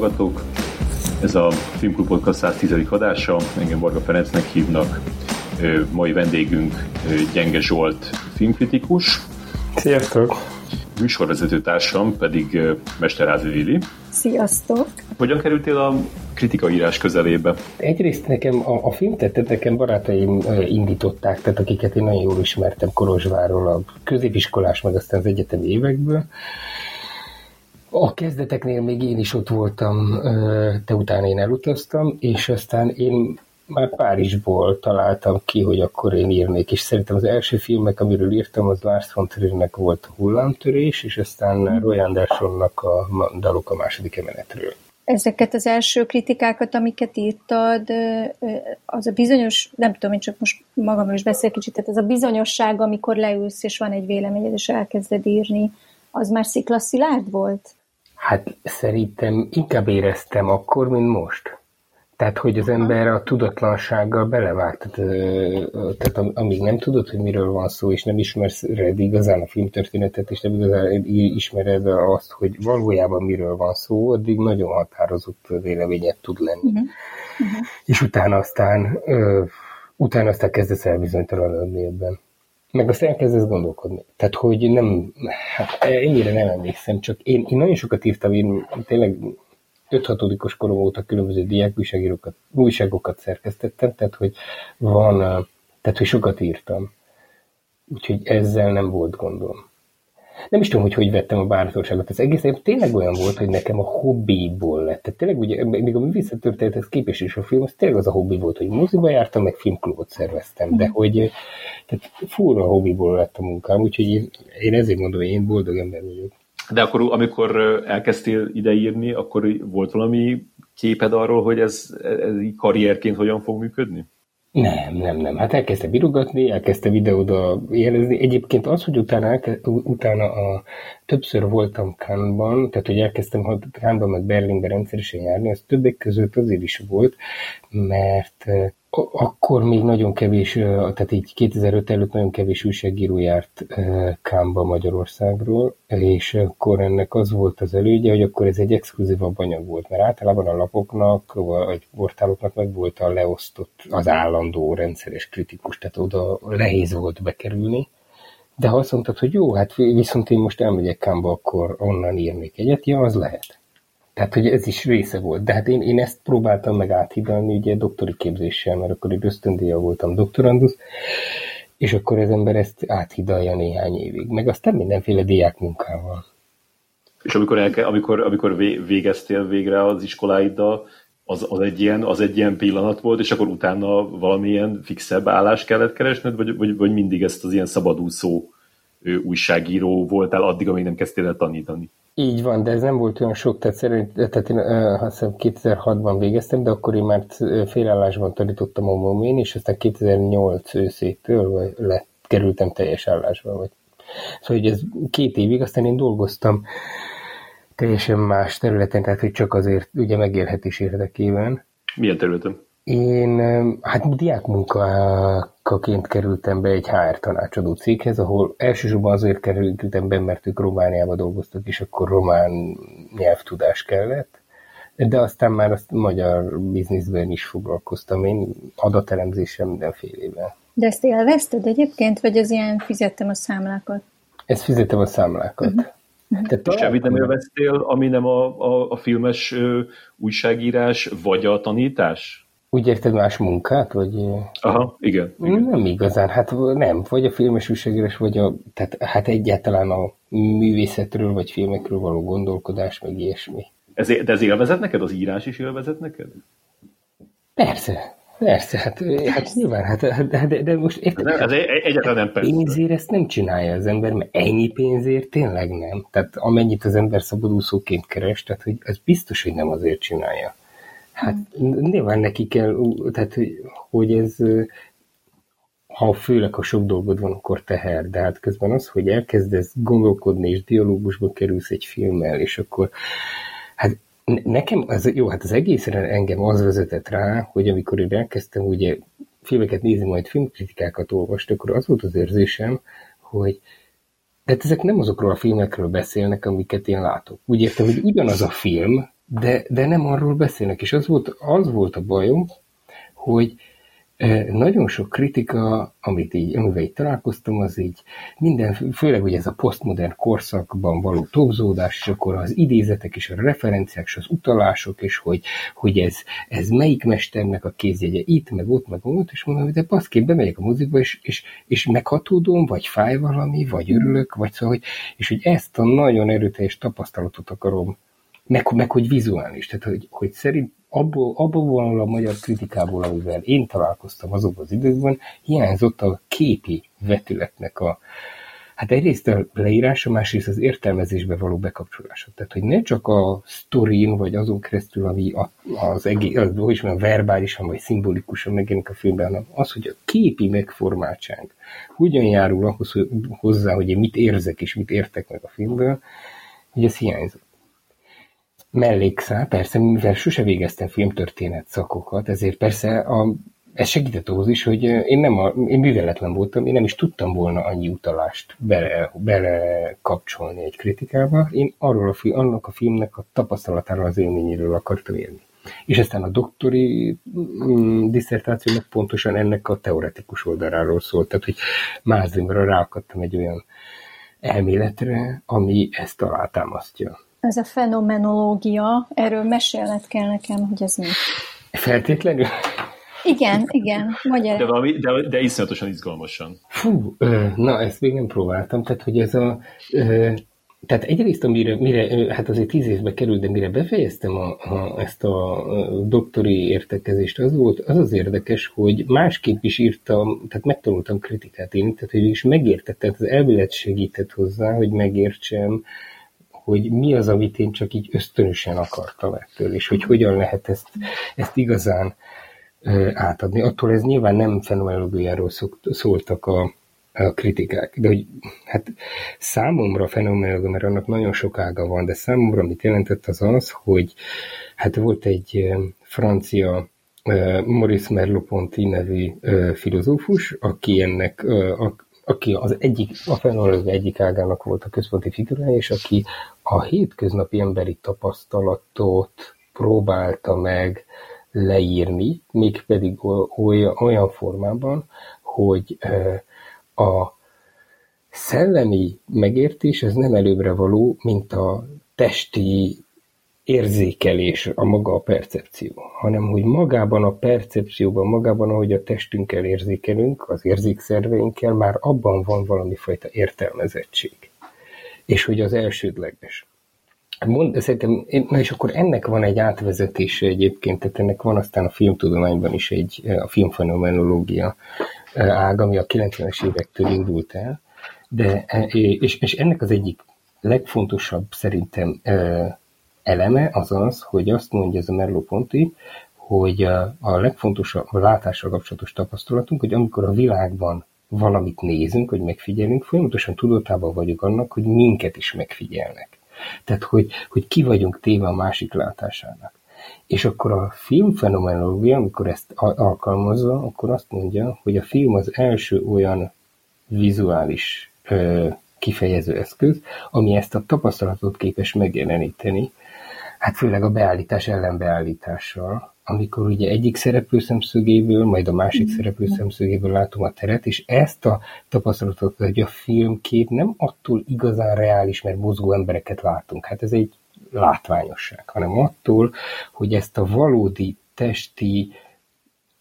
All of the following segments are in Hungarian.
Hallgatók! Ez a Filmklub Podcast 110. adása, engem Varga Ferencnek hívnak. Mai vendégünk Gyenge Zsolt filmkritikus. Sziasztok! Műsorvezető társam pedig Mesterházi Vili. Sziasztok! Hogyan kerültél a kritikaírás közelébe? Egyrészt nekem a, a filmtettet nekem barátaim indították, tehát akiket én nagyon jól ismertem Kolozsváról, a középiskolás, meg aztán az egyetemi évekből. A kezdeteknél még én is ott voltam, de utána én elutaztam, és aztán én már Párizsból találtam ki, hogy akkor én írnék, és szerintem az első filmek, amiről írtam, az Lars von Triernek volt a hullámtörés, és aztán. Roy Andersonnak a dalok a második emenetről. Ezeket az első kritikákat, amiket írtad, az a bizonyos, nem tudom, én csak most magamról is beszél kicsit, tehát ez a bizonyosság, amikor leülsz, és van egy véleményed, és elkezded írni, az már sziklaszilárd volt? Hát szerintem inkább éreztem akkor, mint most. Tehát, hogy az ember a tudatlansággal belevágt. Tehát, tehát amíg nem tudod, hogy miről van szó, és nem ismersz igazán a filmtörténetet, és nem igazán ismered azt, hogy valójában miről van szó, addig nagyon határozott véleményed tud lenni. Uh-huh. Uh-huh. És utána aztán, utána aztán kezdesz elbizonytalanodni ebben. Meg azt elkezdesz gondolkodni. Tehát, hogy nem, hát ennyire nem emlékszem, csak én, én nagyon sokat írtam, én tényleg 5-6 korom óta különböző diák újságírókat, újságokat szerkesztettem, tehát, hogy van, tehát, hogy sokat írtam. Úgyhogy ezzel nem volt gondom. Nem is tudom, hogy hogy vettem a bánatorságot. Az egész tényleg olyan volt, hogy nekem a hobbiból lett. Tehát tényleg ugye, még a művészettörténet, ez képes is a film, az tényleg az a hobbi volt, hogy moziba jártam, meg filmklubot szerveztem, de hogy tehát fúra a hobbiból lett a munkám, úgyhogy én, én ezért mondom, hogy én boldog ember vagyok. De akkor, amikor elkezdtél ideírni, akkor volt valami képed arról, hogy ez, ez karrierként hogyan fog működni? Nem, nem, nem. Hát elkezdte birogatni, elkezdte videóda jelezni. Egyébként az, hogy utána, elke, utána a, többször voltam Kánban, tehát hogy elkezdtem Kánban meg Berlinben rendszeresen járni, az többek között azért is volt, mert akkor még nagyon kevés, tehát így 2005 előtt nagyon kevés újságíró járt Kámba Magyarországról, és akkor ennek az volt az elődje, hogy akkor ez egy exkluzívabb anyag volt, mert általában a lapoknak, vagy portáloknak meg volt a leosztott, az állandó rendszeres kritikus, tehát oda nehéz volt bekerülni. De ha azt mondtad, hogy jó, hát viszont én most elmegyek Kámba, akkor onnan írnék egyet, ja, az lehet. Tehát, hogy ez is része volt. De hát én, én ezt próbáltam meg áthidalni ugye doktori képzéssel, mert akkor egy ösztöndíja voltam doktorandusz, és akkor az ember ezt áthidalja néhány évig. Meg aztán mindenféle diák munkával. És amikor, elke, amikor, amikor végeztél végre az iskoláiddal, az, az, egy ilyen, az egy ilyen pillanat volt, és akkor utána valamilyen fixebb állást kellett keresned, vagy, vagy, vagy mindig ezt az ilyen szabadúszó újságíró voltál addig, amíg nem kezdtél el tanítani? Így van, de ez nem volt olyan sok, tehát, szerint, tehát én azt hiszem 2006-ban végeztem, de akkor én már félállásban tanítottam a momén, és aztán 2008 őszétől lett, kerültem teljes állásba. Vagy. Szóval hogy ez két évig, aztán én dolgoztam teljesen más területen, tehát hogy csak azért ugye megélhetés érdekében. Milyen területen? Én hát diákmunkaként kerültem be egy HR tanácsadó céghez, ahol elsősorban azért kerültem be, mert ők Romániában dolgoztak, és akkor román nyelvtudás kellett. De aztán már azt magyar bizniszben is foglalkoztam, én adatelemzéssel mindenfélével. De ezt élvezted egyébként, vagy az ilyen fizettem a számlákat? Ezt fizettem a számlákat. Uh-huh. Tehát semmit nem élveztél, ami nem a, a, a filmes ö, újságírás, vagy a tanítás? Úgy érted más munkát? Vagy... Aha, igen, igen. Nem igazán, hát nem. Vagy a filmes újságírás, vagy a, tehát hát egyáltalán a művészetről, vagy filmekről való gondolkodás, meg ilyesmi. Ez, de ez élvezet neked? Az írás is élvezet neked? Persze. Persze, hát, hát nyilván, hát, hát de, de, de most érted? Ez, ez egyáltalán nem persze. Pénzért ezt nem csinálja az ember, mert ennyi pénzért tényleg nem. Tehát amennyit az ember szabadúszóként keres, tehát hogy ez biztos, hogy nem azért csinálja. Hát nyilván neki kell, tehát hogy ez, ha főleg a sok dolgod van, akkor teher, de hát közben az, hogy elkezdesz gondolkodni, és dialógusba kerülsz egy filmmel, és akkor hát nekem, az, jó, hát az egészre engem az vezetett rá, hogy amikor én elkezdtem ugye filmeket nézni, majd filmkritikákat olvasni, akkor az volt az érzésem, hogy de hát ezek nem azokról a filmekről beszélnek, amiket én látok. Úgy értem, hogy ugyanaz a film, de, de nem arról beszélnek. És az volt, az volt a bajom, hogy nagyon sok kritika, amit így, amivel így találkoztam, az így minden, főleg hogy ez a posztmodern korszakban való tobzódás, és akkor az idézetek, és a referenciák, és az utalások, és hogy, hogy ez, ez melyik mesternek a kézjegye itt, meg ott, meg ott, és mondom, hogy de baszki, bemegyek a mozikba, és, és, és meghatódom, vagy fáj valami, vagy örülök, vagy szóval, hogy, és hogy ezt a nagyon erőteljes tapasztalatot akarom meg, meg hogy vizuális, tehát hogy, hogy szerint abból, abból a magyar kritikából, amivel én találkoztam azokban az időkben, hiányzott a képi vetületnek a, hát egyrészt a leírása, másrészt az értelmezésbe való bekapcsolása. Tehát, hogy ne csak a sztorin, vagy azon keresztül, ami az egész, az, hogy is mondjam, verbálisan, vagy szimbolikusan megjelenik a filmben, hanem az, hogy a képi megformáltság hogyan járul ahhoz hogy hozzá, hogy én mit érzek és mit értek meg a filmből, hogy ez hiányzott mellékszál, persze, mivel sose végeztem filmtörténet szakokat, ezért persze a, ez segített ahhoz is, hogy én nem a, én műveletlen voltam, én nem is tudtam volna annyi utalást bele, bele kapcsolni egy kritikába. Én arról a, annak a filmnek a tapasztalatáról, az élményéről akartam élni. És aztán a doktori mm, diszertációnak pontosan ennek a teoretikus oldaláról szólt, tehát hogy mázlimra ráakadtam egy olyan elméletre, ami ezt alátámasztja ez a fenomenológia, erről mesélned kell nekem, hogy ez mi. Feltétlenül? Igen, igen, magyar. De, valami, de, de iszonyatosan izgalmasan. Fú, na ezt még nem próbáltam, tehát hogy ez a... Tehát egyrészt, amire, mire, hát azért tíz évbe került, de mire befejeztem a, a, ezt a doktori értekezést, az volt, az az érdekes, hogy másképp is írtam, tehát megtanultam kritikát írni, tehát hogy is megértettem, az elmélet segített hozzá, hogy megértsem, hogy mi az, amit én csak így ösztönösen akartam ettől, és hogy hogyan lehet ezt, ezt igazán átadni. Attól ez nyilván nem fenomenológiáról szóltak a, a kritikák, de hogy hát számomra a fenomenológia, mert annak nagyon sok ága van, de számomra amit jelentett az az, hogy hát volt egy francia Maurice Merleau-Ponty nevű filozófus, aki ennek aki az egyik, a fenomenológia egyik ágának volt a központi figurája, és aki a hétköznapi emberi tapasztalatot próbálta meg leírni, mégpedig olyan formában, hogy a szellemi megértés ez nem előbbre való, mint a testi érzékelés, a maga a percepció, hanem hogy magában a percepcióban, magában, ahogy a testünkkel érzékelünk, az érzékszerveinkkel, már abban van valami fajta értelmezettség. És hogy az elsődleges. Mond, szerintem, na és akkor ennek van egy átvezetése egyébként, tehát ennek van aztán a filmtudományban is egy, a filmfenomenológia ág, ami a 90-es évektől indult el, de, és, és ennek az egyik legfontosabb szerintem eleme az az, hogy azt mondja ez a Merleau-Ponty, hogy a legfontosabb a látással kapcsolatos tapasztalatunk, hogy amikor a világban valamit nézünk, hogy megfigyelünk, folyamatosan tudatában vagyunk annak, hogy minket is megfigyelnek. Tehát, hogy, hogy ki vagyunk téve a másik látásának. És akkor a filmfenomenológia, amikor ezt alkalmazza, akkor azt mondja, hogy a film az első olyan vizuális ö, kifejező eszköz, ami ezt a tapasztalatot képes megjeleníteni, Hát főleg a beállítás ellenbeállítással, amikor ugye egyik szereplő szemszögéből, majd a másik mm. szereplő szemszögéből látom a teret, és ezt a tapasztalatot, hogy a filmkép nem attól igazán reális, mert mozgó embereket látunk. Hát ez egy látványosság, hanem attól, hogy ezt a valódi testi,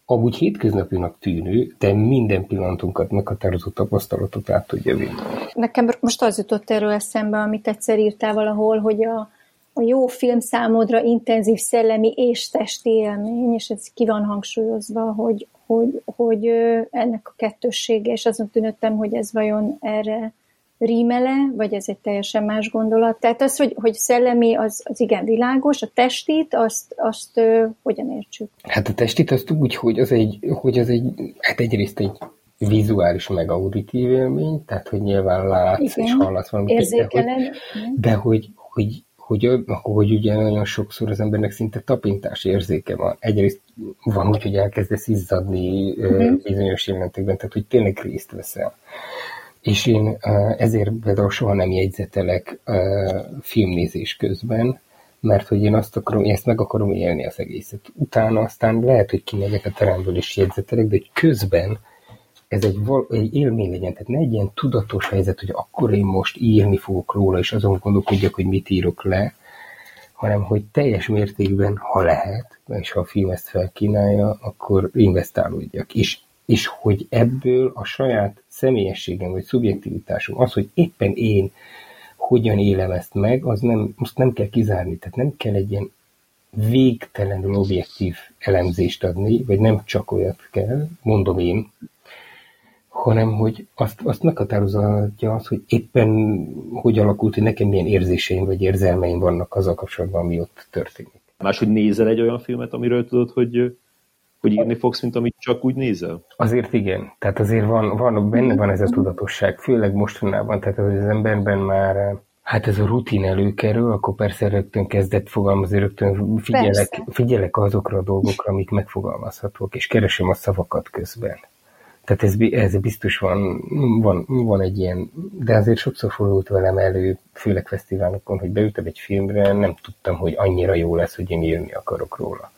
amúgy hétköznapinak tűnő, de minden pillanatunkat meghatározó tapasztalatot át tudja vinni. Nekem most az jutott erről eszembe, amit egyszer írtál valahol, hogy a, a jó film számodra intenzív szellemi és testi élmény, és ez ki van hangsúlyozva, hogy, hogy, hogy ennek a kettőssége, és azon tűnöttem, hogy ez vajon erre rímele, vagy ez egy teljesen más gondolat. Tehát az, hogy, hogy szellemi, az, az igen világos, a testit, azt, azt ö, hogyan értsük? Hát a testit azt úgy, hogy az egy, hogy az egy, hát egyrészt egy vizuális meg auditív élmény, tehát hogy nyilván látsz igen. és hallasz valamit. De hogy, de hogy, hogy hogy, hogy ugye nagyon sokszor az embernek szinte tapintás érzéke van. Egyrészt van úgy, hogy elkezdesz izzadni uh-huh. bizonyos jelentekben, tehát hogy tényleg részt veszel. És én ezért például soha nem jegyzetelek filmnézés közben, mert hogy én azt akarom, én ezt meg akarom élni az egészet. Utána aztán lehet, hogy kimegyek a teremből és jegyzetelek, de hogy közben ez egy, val- egy élmény legyen, tehát ne egy ilyen tudatos helyzet, hogy akkor én most írni fogok róla, és azon gondolkodjak, hogy mit írok le, hanem hogy teljes mértékben, ha lehet, és ha a film ezt felkínálja, akkor investálódjak. És, és hogy ebből a saját személyességem, vagy szubjektivitásom, az, hogy éppen én hogyan élem ezt meg, az nem, azt nem kell kizárni. Tehát nem kell egy ilyen végtelenül objektív elemzést adni, vagy nem csak olyat kell, mondom én, hanem hogy azt, azt meghatározhatja az, hogy éppen hogy alakult, hogy nekem milyen érzéseim vagy érzelmeim vannak azzal kapcsolatban, ami ott történik. Máshogy nézel egy olyan filmet, amiről tudod, hogy, hogy írni fogsz, mint amit csak úgy nézel? Azért igen. Tehát azért van, van benne van ez a tudatosság, főleg mostanában, tehát az emberben már Hát ez a rutin előkerül, akkor persze rögtön kezdett fogalmazni, rögtön figyelek, figyelek azokra a dolgokra, amik megfogalmazhatók, és keresem a szavakat közben. Tehát ez, ez biztos van, van, van egy ilyen, de azért sokszor fordult velem elő, főleg fesztiválokon, hogy beültem egy filmre, nem tudtam, hogy annyira jó lesz, hogy én írni akarok róla.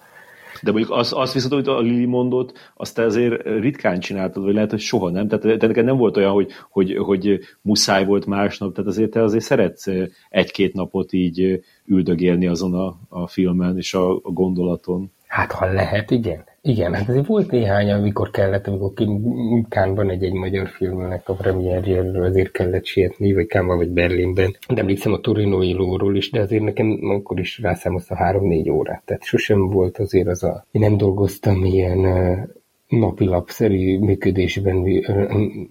De mondjuk azt, azt viszont, hogy a Lili mondott, azt te azért ritkán csináltad, vagy lehet, hogy soha nem. Tehát te neked nem volt olyan, hogy, hogy, hogy muszáj volt másnap, tehát azért te azért szeretsz egy-két napot így üldögélni azon a, a filmen és a, a gondolaton. Hát, ha lehet, igen. Igen, hát azért volt néhány, amikor kellett, amikor Kánban egy-egy magyar filmnek a premierjéről azért kellett sietni, vagy Kánban, vagy Berlinben. De emlékszem a Torinoi lóról is, de azért nekem akkor is rászámozta három-négy órát. Tehát sosem volt azért az a... Én nem dolgoztam ilyen napilapszerű működésben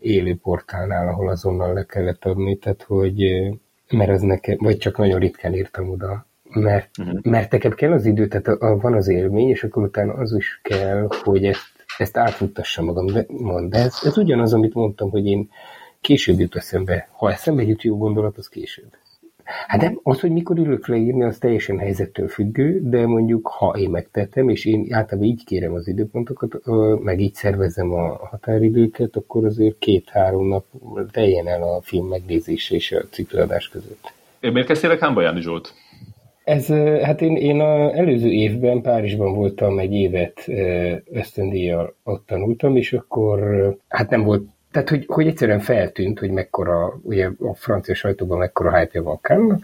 élő portálnál, ahol azonnal le kellett adni, tehát hogy mert az nekem, vagy csak nagyon ritkán írtam oda mert, uh-huh. mert neked kell az idő, tehát a, a, van az élmény, és akkor utána az is kell, hogy ezt, ezt átfuttassa magam. De, mond, de ez, ez ugyanaz, amit mondtam, hogy én később jut eszembe. Ha eszembe jut jó gondolat, az később. Hát nem, az, hogy mikor ülök leírni, az teljesen helyzettől függő, de mondjuk, ha én megtettem, és én általában így kérem az időpontokat, meg így szervezem a határidőket, akkor azért két-három nap teljen el a film megnézése és a cikladás között. Miért kezdtél Hánba Jáni Zsolt? Ez, hát én, én az előző évben Párizsban voltam egy évet ösztöndíjjal, ott tanultam, és akkor hát nem volt, tehát hogy, hogy egyszerűen feltűnt, hogy mekkora, ugye a francia sajtóban mekkora hype van Cannes,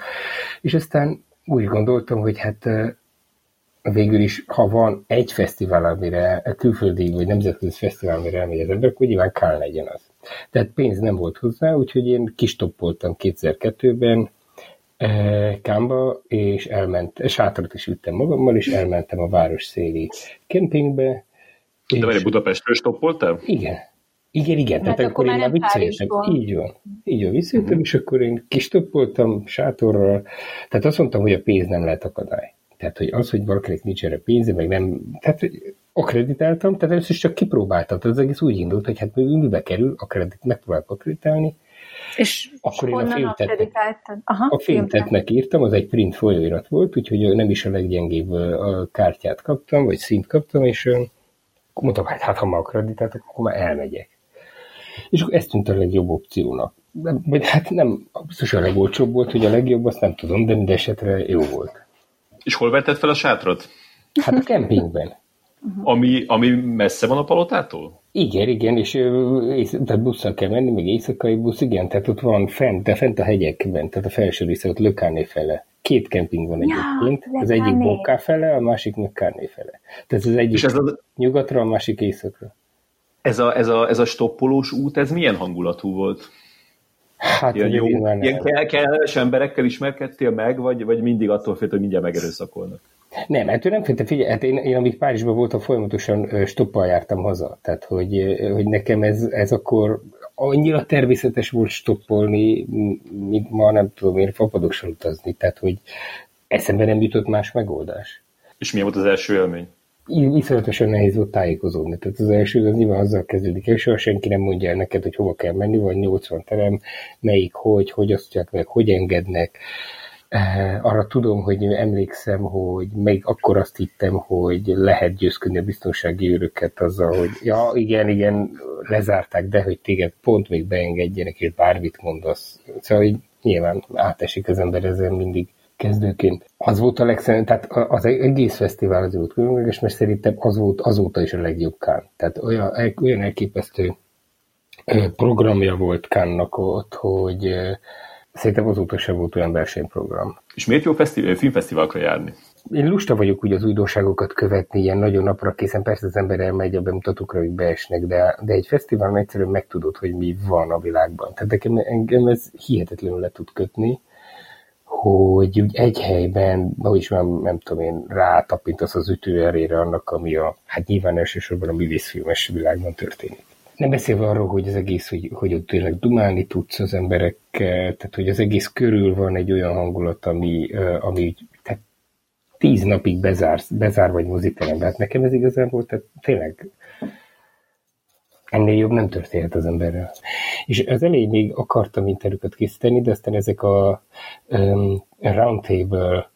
és aztán úgy gondoltam, hogy hát végül is, ha van egy fesztivál, amire külföldi vagy nemzetközi fesztivál, amire elmegy az ember, akkor nyilván Cannes legyen az. Tehát pénz nem volt hozzá, úgyhogy én kistoppoltam 2002-ben, Kámba, és elment, sátrat is vittem magammal, és elmentem a város széli kempingbe. De várj, Budapestről stoppoltál? Igen. Igen, igen, tehát akkor, akkor én már vicceltem. Így van. Így van, visszajöttem, uh-huh. és akkor én kistoppoltam sátorral. Tehát azt mondtam, hogy a pénz nem lehet akadály. Tehát, hogy az, hogy valakinek nincs erre pénze, meg nem, tehát akreditáltam, tehát először csak kipróbáltam. Tehát az egész úgy indult, hogy hát mibe kerül, akredit, megpróbálok akreditálni, és akkor én a filmtetnek, Aha, a filmtetnek írtam, az egy print folyóirat volt, úgyhogy nem is a leggyengébb a kártyát kaptam, vagy szint kaptam, és mondtam, hát, hát ha ma akreditáltak, akkor már elmegyek. És akkor ezt tűnt a legjobb opciónak. Vagy hát nem, biztos a legolcsóbb volt, hogy a legjobb, azt nem tudom, de minden esetre jó volt. És hol vetted fel a sátrat? Hát a kempingben. Uh-huh. Ami, ami messze van a palotától? Igen, igen, és tehát busszal kell menni, még éjszakai busz, igen, tehát ott van fent, de fent a hegyekben, tehát a felső része ott Lökáné fele. Két kemping van egyébként, ja, az egyik Bokká fele, a másik meg Kárné fele. Tehát az egyik és ez a... nyugatra, a másik északra. Ez a, ez, a, ez a stoppolós út, ez milyen hangulatú volt? Hát, ilyen jó, ilyen kell, kellemes emberekkel ismerkedtél meg, vagy, vagy mindig attól félt, hogy mindjárt megerőszakolnak? Nem, ettől nem féltem. Figyelj, hát én, én amíg Párizsban voltam, folyamatosan stoppal jártam haza. Tehát, hogy, hogy nekem ez, ez akkor annyira természetes volt stoppolni, mint ma nem tudom én fapadosan utazni. Tehát, hogy eszembe nem jutott más megoldás. És milyen volt az első élmény? Iszonyatosan nehéz volt tájékozódni. Tehát az első, az nyilván azzal kezdődik el, soha senki nem mondja el neked, hogy hova kell menni, vagy 80 terem, melyik, hogy, hogy osztják meg, hogy engednek arra tudom, hogy emlékszem, hogy még akkor azt hittem, hogy lehet győzködni a biztonsági őröket azzal, hogy ja, igen, igen, lezárták, de hogy téged pont még beengedjenek, és bármit mondasz. Szóval hogy nyilván átesik az ember ezen mindig. kezdőként. Az volt a legszebb, tehát az egész fesztivál az volt különleges, mert szerintem az volt azóta is a legjobb Kán. Tehát olyan, olyan elképesztő programja volt Kánnak ott, hogy szerintem azóta sem volt olyan versenyprogram. És miért jó fesztivál, filmfesztiválokra járni? Én lusta vagyok úgy az újdonságokat követni, ilyen nagyon napra készen. Persze az ember elmegy a bemutatókra, hogy beesnek, de, de egy fesztiválon egyszerűen megtudod, hogy mi van a világban. Tehát nekem, engem ez hihetetlenül le tud kötni, hogy úgy egy helyben, ahogy is nem, nem tudom én, rátapintasz az ütőerére annak, ami a, hát nyilván elsősorban a művészfilmes világban történik. Nem beszélve arról, hogy az egész, hogy, hogy ott tényleg dumálni tudsz az emberekkel, tehát hogy az egész körül van egy olyan hangulat, ami, ami tehát tíz napig bezár, bezár vagy moziterembe. Hát nekem ez igazából, tehát tényleg ennél jobb nem történhet az emberrel. És az elején még akartam interjúkat készíteni, de aztán ezek a um, roundtable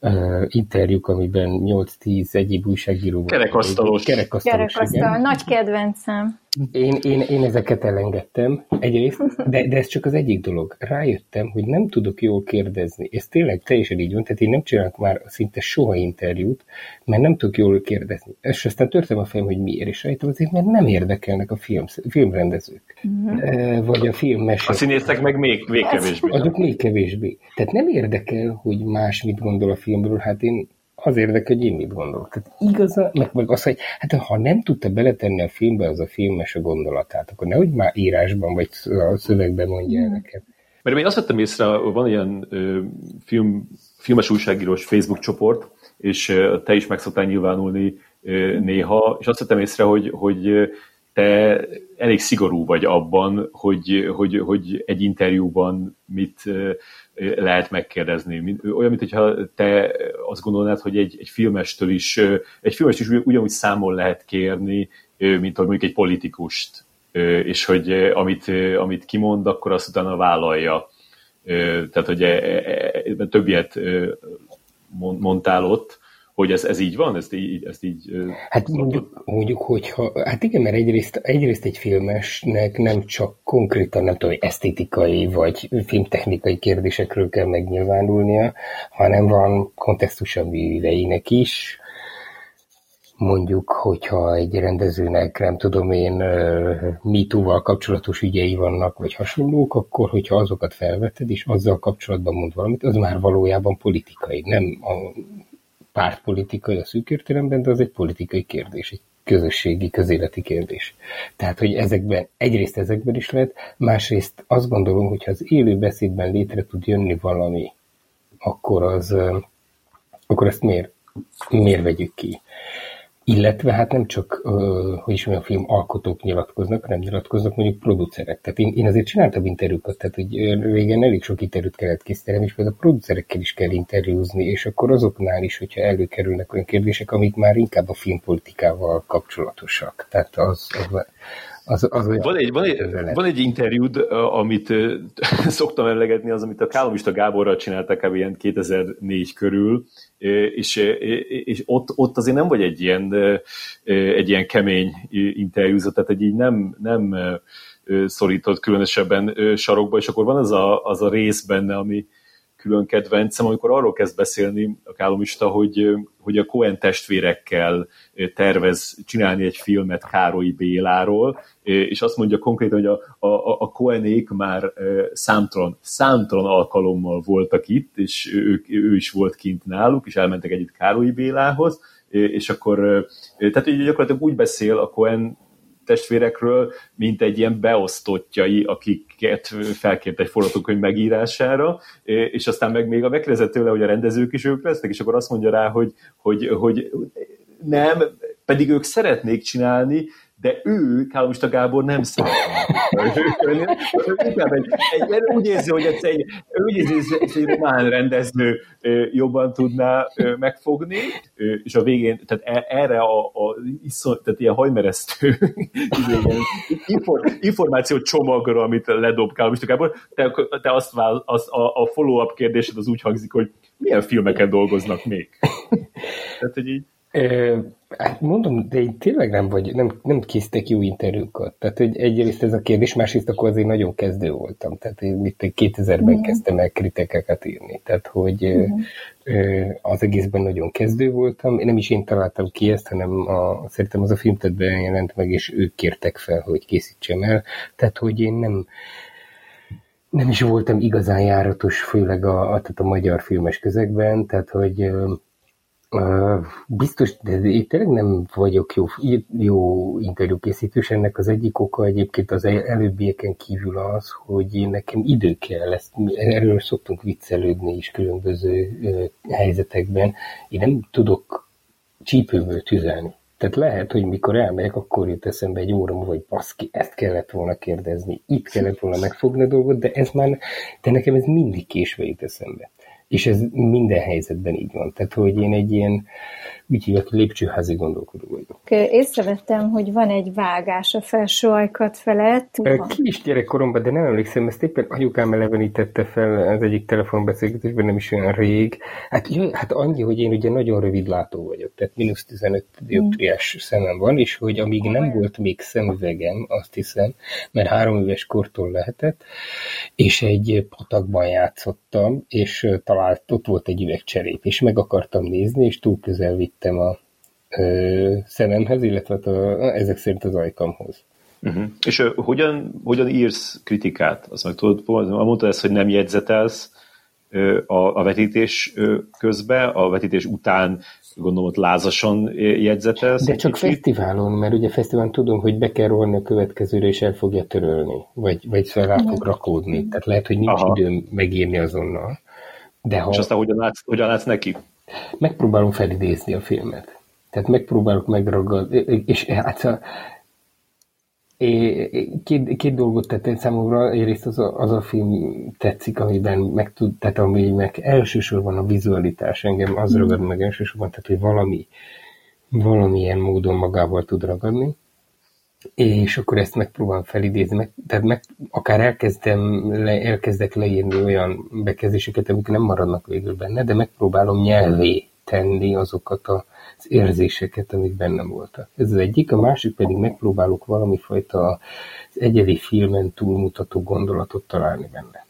uh, interjúk, amiben 8-10 egyéb újságíró volt. Kerekasztalos. Kerekasztal, Kerekasztal. nagy kedvencem. Én, én, én ezeket elengedtem egyrészt, de, de ez csak az egyik dolog. Rájöttem, hogy nem tudok jól kérdezni. Ez tényleg teljesen így van, tehát én nem csinálok már szinte soha interjút, mert nem tudok jól kérdezni. És aztán törtem a fejem, hogy miért, és rájöttem azért, mert nem érdekelnek a film, filmrendezők. Uh-huh. Vagy a filmmesek. A színészek meg még, még kevésbé. Azok még kevésbé. Tehát nem érdekel, hogy más mit gondol a filmről, hát én az érdekel, hogy én mit gondolok. Tehát igazán, meg, meg az, hogy hát ha nem tudta beletenni a filmbe az a filmes a gondolatát, akkor nehogy már írásban vagy a szövegben mondja el nekem. Mert én azt vettem észre, van ilyen ö, film, filmes újságírós Facebook csoport, és ö, te is meg szoktál nyilvánulni ö, néha, és azt vettem észre, hogy, hogy te elég szigorú vagy abban, hogy, hogy, hogy egy interjúban mit lehet megkérdezni. Olyan, mintha te azt gondolnád, hogy egy, egy filmestől is, egy filmest is ugyanúgy számol lehet kérni, mint hogy mondjuk egy politikust, és hogy amit, amit kimond, akkor azt utána vállalja. Tehát, hogy e, e, e, több ilyet mondtál ott, hogy ez, ez így van? Ezt így, ezt így hát mondjuk, mondjuk, hogyha, hát igen, mert egyrészt, egyrészt egy filmesnek nem csak konkrétan, nem tudom, esztétikai vagy filmtechnikai kérdésekről kell megnyilvánulnia, hanem van kontextusa műveinek is, mondjuk, hogyha egy rendezőnek, nem tudom én, MeToo-val kapcsolatos ügyei vannak, vagy hasonlók, akkor, hogyha azokat felveted, és azzal kapcsolatban mond valamit, az már valójában politikai, nem a pártpolitikai a szűk értelemben, de az egy politikai kérdés, egy közösségi, közéleti kérdés. Tehát, hogy ezekben, egyrészt ezekben is lehet, másrészt azt gondolom, hogy ha az élő beszédben létre tud jönni valami, akkor az, akkor ezt miért, miért vegyük ki? Illetve hát nem csak, hogy is olyan film alkotók nyilatkoznak, hanem nyilatkoznak mondjuk producerek. Tehát én, én azért csináltam interjúkat, tehát hogy régen elég sok interjút kellett készítenem, és például a producerekkel is kell interjúzni, és akkor azoknál is, hogyha előkerülnek olyan kérdések, amik már inkább a filmpolitikával kapcsolatosak. Tehát az, az, az, az olyan, van, egy, van, egy, van egy interjúd, amit szoktam emlegetni, az, amit a Kálomista Gáborral csináltak kb. ilyen 2004 körül, és, és ott, ott azért nem vagy egy ilyen, egy ilyen kemény interjúzat, tehát egy így nem, nem szorított különösebben sarokba, és akkor van az a, az a rész benne, ami, külön kedvencem, amikor arról kezd beszélni a Kálomista, hogy, hogy a Cohen testvérekkel tervez csinálni egy filmet Károly Béláról, és azt mondja konkrétan, hogy a, a, a Cohenék már számtalan, számtalan alkalommal voltak itt, és ő, ő is volt kint náluk, és elmentek együtt Károly Bélához, és akkor, tehát így gyakorlatilag úgy beszél a Cohen testvérekről, mint egy ilyen beosztottjai, akiket felkért egy forgatókönyv megírására, és aztán meg még a megkérdezett tőle, hogy a rendezők is ők lesznek, és akkor azt mondja rá, hogy, hogy, hogy nem, pedig ők szeretnék csinálni, de ő, Kálomista Gábor nem szeretne. Inkább egy, egy, úgy érzi, hogy ez egy, úgy érzi, ez egy román rendező jobban tudná megfogni, és a végén, tehát e, erre a, a iszon, tehát ilyen hajmeresztő információ csomagra, amit ledob Kálomista Gábor, te, te azt, vál, az, a, a follow-up kérdésed az úgy hangzik, hogy milyen filmeken dolgoznak még? tehát, hogy így Hát mondom, de én tényleg nem vagy, nem, nem készítek jó interjúkat. Tehát, hogy egyrészt ez a kérdés, másrészt akkor azért nagyon kezdő voltam. Tehát én itt 2000-ben mm. kezdtem el kritikeket írni. Tehát, hogy mm. az egészben nagyon kezdő voltam. Én nem is én találtam ki ezt, hanem a, szerintem az a film tehát jelent meg, és ők kértek fel, hogy készítsem el. Tehát, hogy én nem, nem is voltam igazán járatos, főleg a, a, a magyar filmes közegben, tehát, hogy biztos, de én tényleg nem vagyok jó, jó interjúkészítős. Ennek az egyik oka egyébként az előbbieken kívül az, hogy nekem idő kell, ezt, erről szoktunk viccelődni is különböző helyzetekben. Én nem tudok csípőből tüzelni. Tehát lehet, hogy mikor elmegyek, akkor jut eszembe egy óra múlva, hogy baszki, ezt kellett volna kérdezni, itt kellett volna megfogni a dolgot, de ez már, de nekem ez mindig késve jut eszembe. És ez minden helyzetben így van. Tehát, hogy én egy ilyen úgy hívják, lépcsőházi gondolkodó vagyok. Észrevettem, hogy van egy vágás a felső ajkat felett. Ki is gyerekkoromban, de nem emlékszem, ezt éppen anyukám elevenítette fel az egyik telefonbeszélgetésben, nem is olyan rég. Hát, jaj, hát annyi, hogy én ugye nagyon rövid látó vagyok, tehát mínusz 15 dioptriás mm. szemem van, és hogy amíg nem volt még szemüvegem, azt hiszem, mert három éves kortól lehetett, és egy patakban játszottam, és talált, ott volt egy üvegcserép, és meg akartam nézni, és túl közel vitt vittem a ö, szememhez, illetve a, ezek szerint az ajkamhoz. Uh-huh. És uh, hogyan, hogyan írsz kritikát? Azt meg tudod, mondtad ezt, hogy nem jegyzetelsz uh, a, a vetítés uh, közben, a vetítés után gondolom ott lázasan jegyzetelsz. De csak kicsit. fesztiválon, mert ugye fesztiválon tudom, hogy be kell rohanni a következőre, és el fogja törölni, vagy, vagy fel rá fog rakódni. Tehát lehet, hogy nincs Aha. időm megírni azonnal. De ha... És aztán hogyan látsz, hogyan látsz neki? Megpróbálom felidézni a filmet. Tehát megpróbálok megragadni, és hát a, két, két dolgot tettem számomra, egyrészt az a, az a film tetszik, amiben meg tud, tehát ami meg elsősorban a vizualitás engem az ragad meg elsősorban, tehát hogy valami valamilyen módon magával tud ragadni és akkor ezt megpróbálom felidézni, meg, tehát meg, akár elkezdem, le, elkezdek leírni olyan bekezdéseket, amik nem maradnak végül benne, de megpróbálom nyelvé tenni azokat az érzéseket, amik bennem voltak. Ez az egyik, a másik pedig megpróbálok valami fajta az egyedi filmen túlmutató gondolatot találni benne.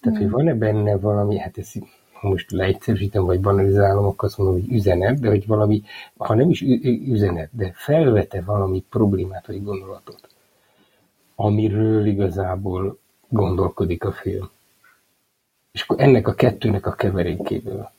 Tehát, mm. hogy van-e benne valami, hát ez ha most leegyszerűsítem, vagy banalizálom, akkor azt mondom, hogy üzenet, de hogy valami, ha nem is üzenet, de felvete valami problémát vagy gondolatot, amiről igazából gondolkodik a film. És akkor ennek a kettőnek a keverékéből.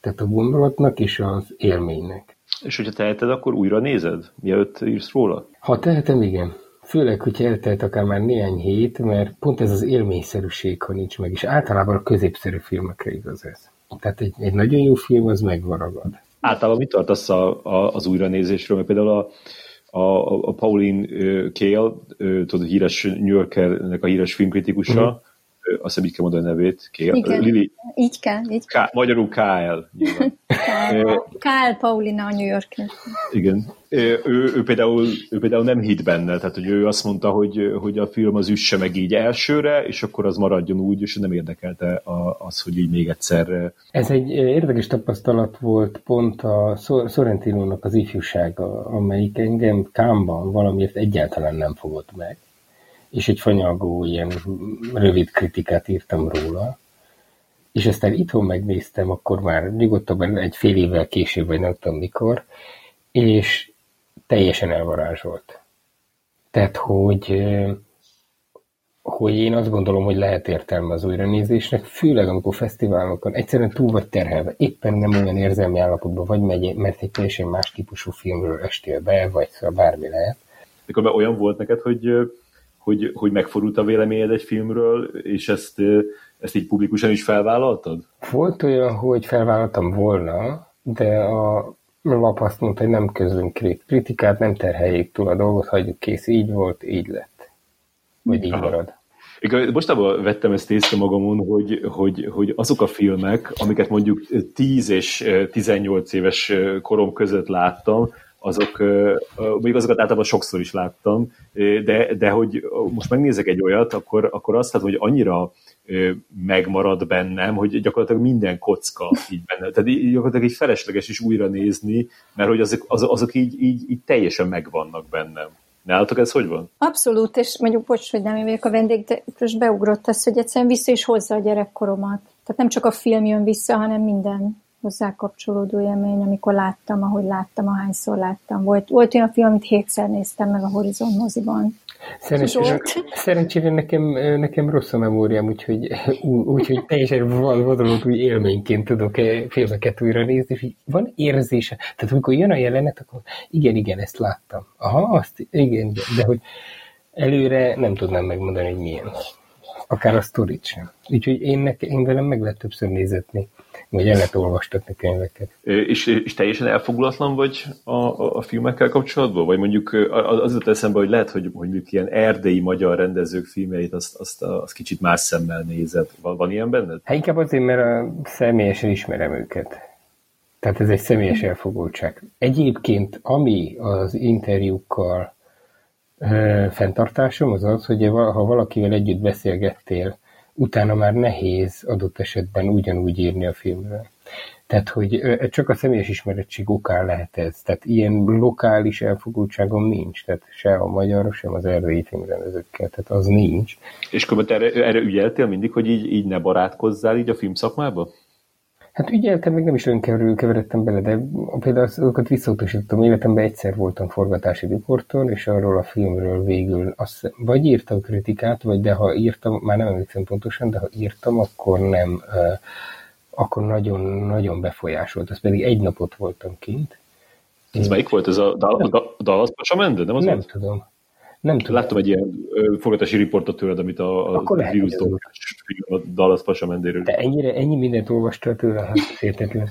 Tehát a gondolatnak és az élménynek. És hogyha teheted, akkor újra nézed, mielőtt írsz róla? Ha tehetem, igen. Főleg, hogyha eltelt akár már néhány hét, mert pont ez az élményszerűség, ha nincs meg, és általában a középszerű filmekre igaz ez. Tehát egy, egy nagyon jó film, az megvaragad. Általában mit tartasz a, a, az újranézésről? Mert például a, a, a Pauline Kael, tudod, híres New Yorkernek a híres filmkritikusa, uh-huh azt hiszem így kell mondani a nevét. Ké, Igen, Lili, így kell. Így kell. K, magyarul KL. Kál Paulina a New York. Igen. Ő, ő, például, ő például nem hitt benne, tehát hogy ő azt mondta, hogy, hogy a film az üsse meg így elsőre, és akkor az maradjon úgy, és nem érdekelte az, hogy így még egyszer... Ez egy érdekes tapasztalat volt pont a Sorrentinónak az ifjúsága, amelyik engem Kámban valamiért egyáltalán nem fogott meg és egy fanyalgó ilyen rövid kritikát írtam róla, és aztán itthon megnéztem, akkor már nyugodtabban egy fél évvel később, vagy nem tudom mikor, és teljesen elvarázsolt. Tehát, hogy, hogy én azt gondolom, hogy lehet értelme az újranézésnek, főleg amikor fesztiválokon egyszerűen túl vagy terhelve, éppen nem olyan érzelmi állapotban vagy, megy, mert egy teljesen más típusú filmről estél be, vagy szóval bármi lehet. Mikor olyan volt neked, hogy hogy, hogy megforult a véleményed egy filmről, és ezt, ezt így publikusan is felvállaltad? Volt olyan, hogy felvállaltam volna, de a lap azt mondta, hogy nem közlünk kritikát, nem terheljék túl a dolgot, hagyjuk kész, így volt, így lett. Vagy így Aha. marad. Mostában vettem ezt észre magamon, hogy, hogy, hogy azok a filmek, amiket mondjuk 10 és 18 éves korom között láttam, azok, mondjuk azokat általában sokszor is láttam, de, de hogy most megnézek egy olyat, akkor, akkor azt látom, hogy annyira megmarad bennem, hogy gyakorlatilag minden kocka így benne. Tehát gyakorlatilag egy felesleges is újra nézni, mert hogy azok, azok, azok így, így, így teljesen megvannak bennem. Nálatok ez hogy van? Abszolút, és mondjuk, bocs, hogy nem én vagyok a vendég, de most beugrott az, hogy egyszerűen vissza is hozza a gyerekkoromat. Tehát nem csak a film jön vissza, hanem minden hozzá kapcsolódó élmény, amikor láttam, ahogy láttam, ahányszor láttam. Volt, volt olyan film, amit hétszer néztem meg a Horizon moziban. Szerencsére, szerencsére nekem, nekem rossz a memóriám, úgyhogy, úgyhogy teljesen vadonult új élményként tudok -e filmeket újra nézni, és így van érzése. Tehát amikor jön a jelenet, akkor igen, igen, ezt láttam. Aha, azt, igen, igen, de hogy előre nem tudnám megmondani, hogy milyen. Akár a sztorit sem. Úgyhogy én, nekem, én velem meg lehet többször nézetni vagy el lehet olvastatni könyveket. És, és teljesen elfogulatlan vagy a, a, a filmekkel kapcsolatban? Vagy mondjuk az jut eszembe, hogy lehet, hogy mondjuk ilyen erdélyi magyar rendezők filmeit azt, azt, azt kicsit más szemmel nézed. Van, van ilyen benned? Hát inkább azért, mert a személyesen ismerem őket. Tehát ez egy személyes elfogultság. Egyébként, ami az interjúkkal ö, fenntartásom, az az, hogy ha valakivel együtt beszélgettél, utána már nehéz adott esetben ugyanúgy írni a filmről. Tehát, hogy csak a személyes ismerettség okán lehet ez. Tehát ilyen lokális elfogultságom nincs. Tehát se a magyar, sem az erdélyi filmrendezőkkel. Tehát az nincs. És akkor erre, erre ügyeltél mindig, hogy így, így ne barátkozzál így a filmszakmába? Hát ügyeltem, meg nem is olyan keveredtem bele, de például azokat visszautasítottam. Életemben egyszer voltam forgatási riporton, és arról a filmről végül azt, vagy írtam kritikát, vagy de ha írtam, már nem emlékszem pontosan, de ha írtam, akkor nem, akkor nagyon-nagyon befolyásolt. Ez pedig egy napot voltam kint. Ez melyik volt? Ez a Dallas Pasamende? Nem, az nem tudom. Nem tudom. Láttam egy ilyen fogadási riportot tőled, amit a, a Virus a Dallas Pasamendéről. De ennyire, ennyi mindent olvastál tőle, hát értetlen.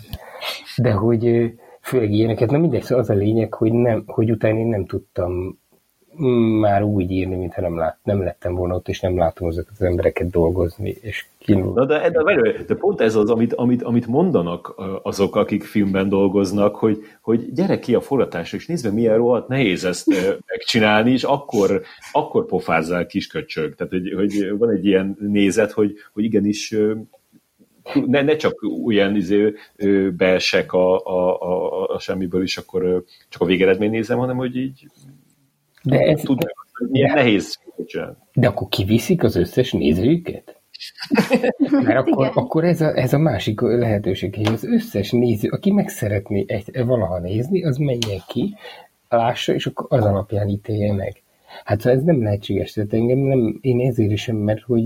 De hogy főleg ilyeneket, nem mindegy, szóval az a lényeg, hogy, nem, hogy utána én nem tudtam már úgy írni, mintha nem, lát, nem lettem volna ott, és nem látom azokat az embereket dolgozni, és kínul. Na de, de, de, pont ez az, amit, amit, amit mondanak azok, akik filmben dolgoznak, hogy, hogy gyere ki a forgatásra, és nézd meg, milyen rohadt nehéz ezt megcsinálni, és akkor, akkor pofázzál kisköcsög. Tehát, hogy, hogy van egy ilyen nézet, hogy, hogy igenis ne, ne csak olyan izé, beesek a, a, a, a semmiből is, akkor csak a végeredmény nézem, hanem hogy így de ez, tudnak, hogy nehéz csinálni. De akkor kiviszik az összes nézőjüket? Mert akkor, akkor ez, a, ez a másik lehetőség, hogy az összes néző, aki meg szeretné egy, valaha nézni, az menjen ki, lássa, és akkor az alapján ítélje meg. Hát ez nem lehetséges, tehát engem nem, én ezért is sem, mert hogy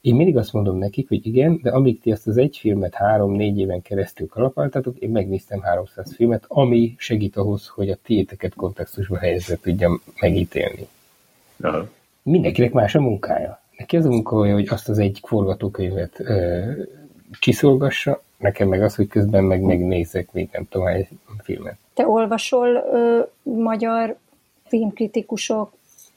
én mindig azt mondom nekik, hogy igen, de amíg ti azt az egy filmet három-négy éven keresztül kalapáltatok, én megnéztem 300 filmet, ami segít ahhoz, hogy a tiéteket kontextusba helyezve tudjam megítélni. Aha. Mindenkinek más a munkája. Neki az a munkája, hogy azt az egy forgatókönyvet ö, csiszolgassa, nekem meg az, hogy közben meg megnézek még nem tudom, egy filmet. Te olvasol ö, magyar filmkritikusok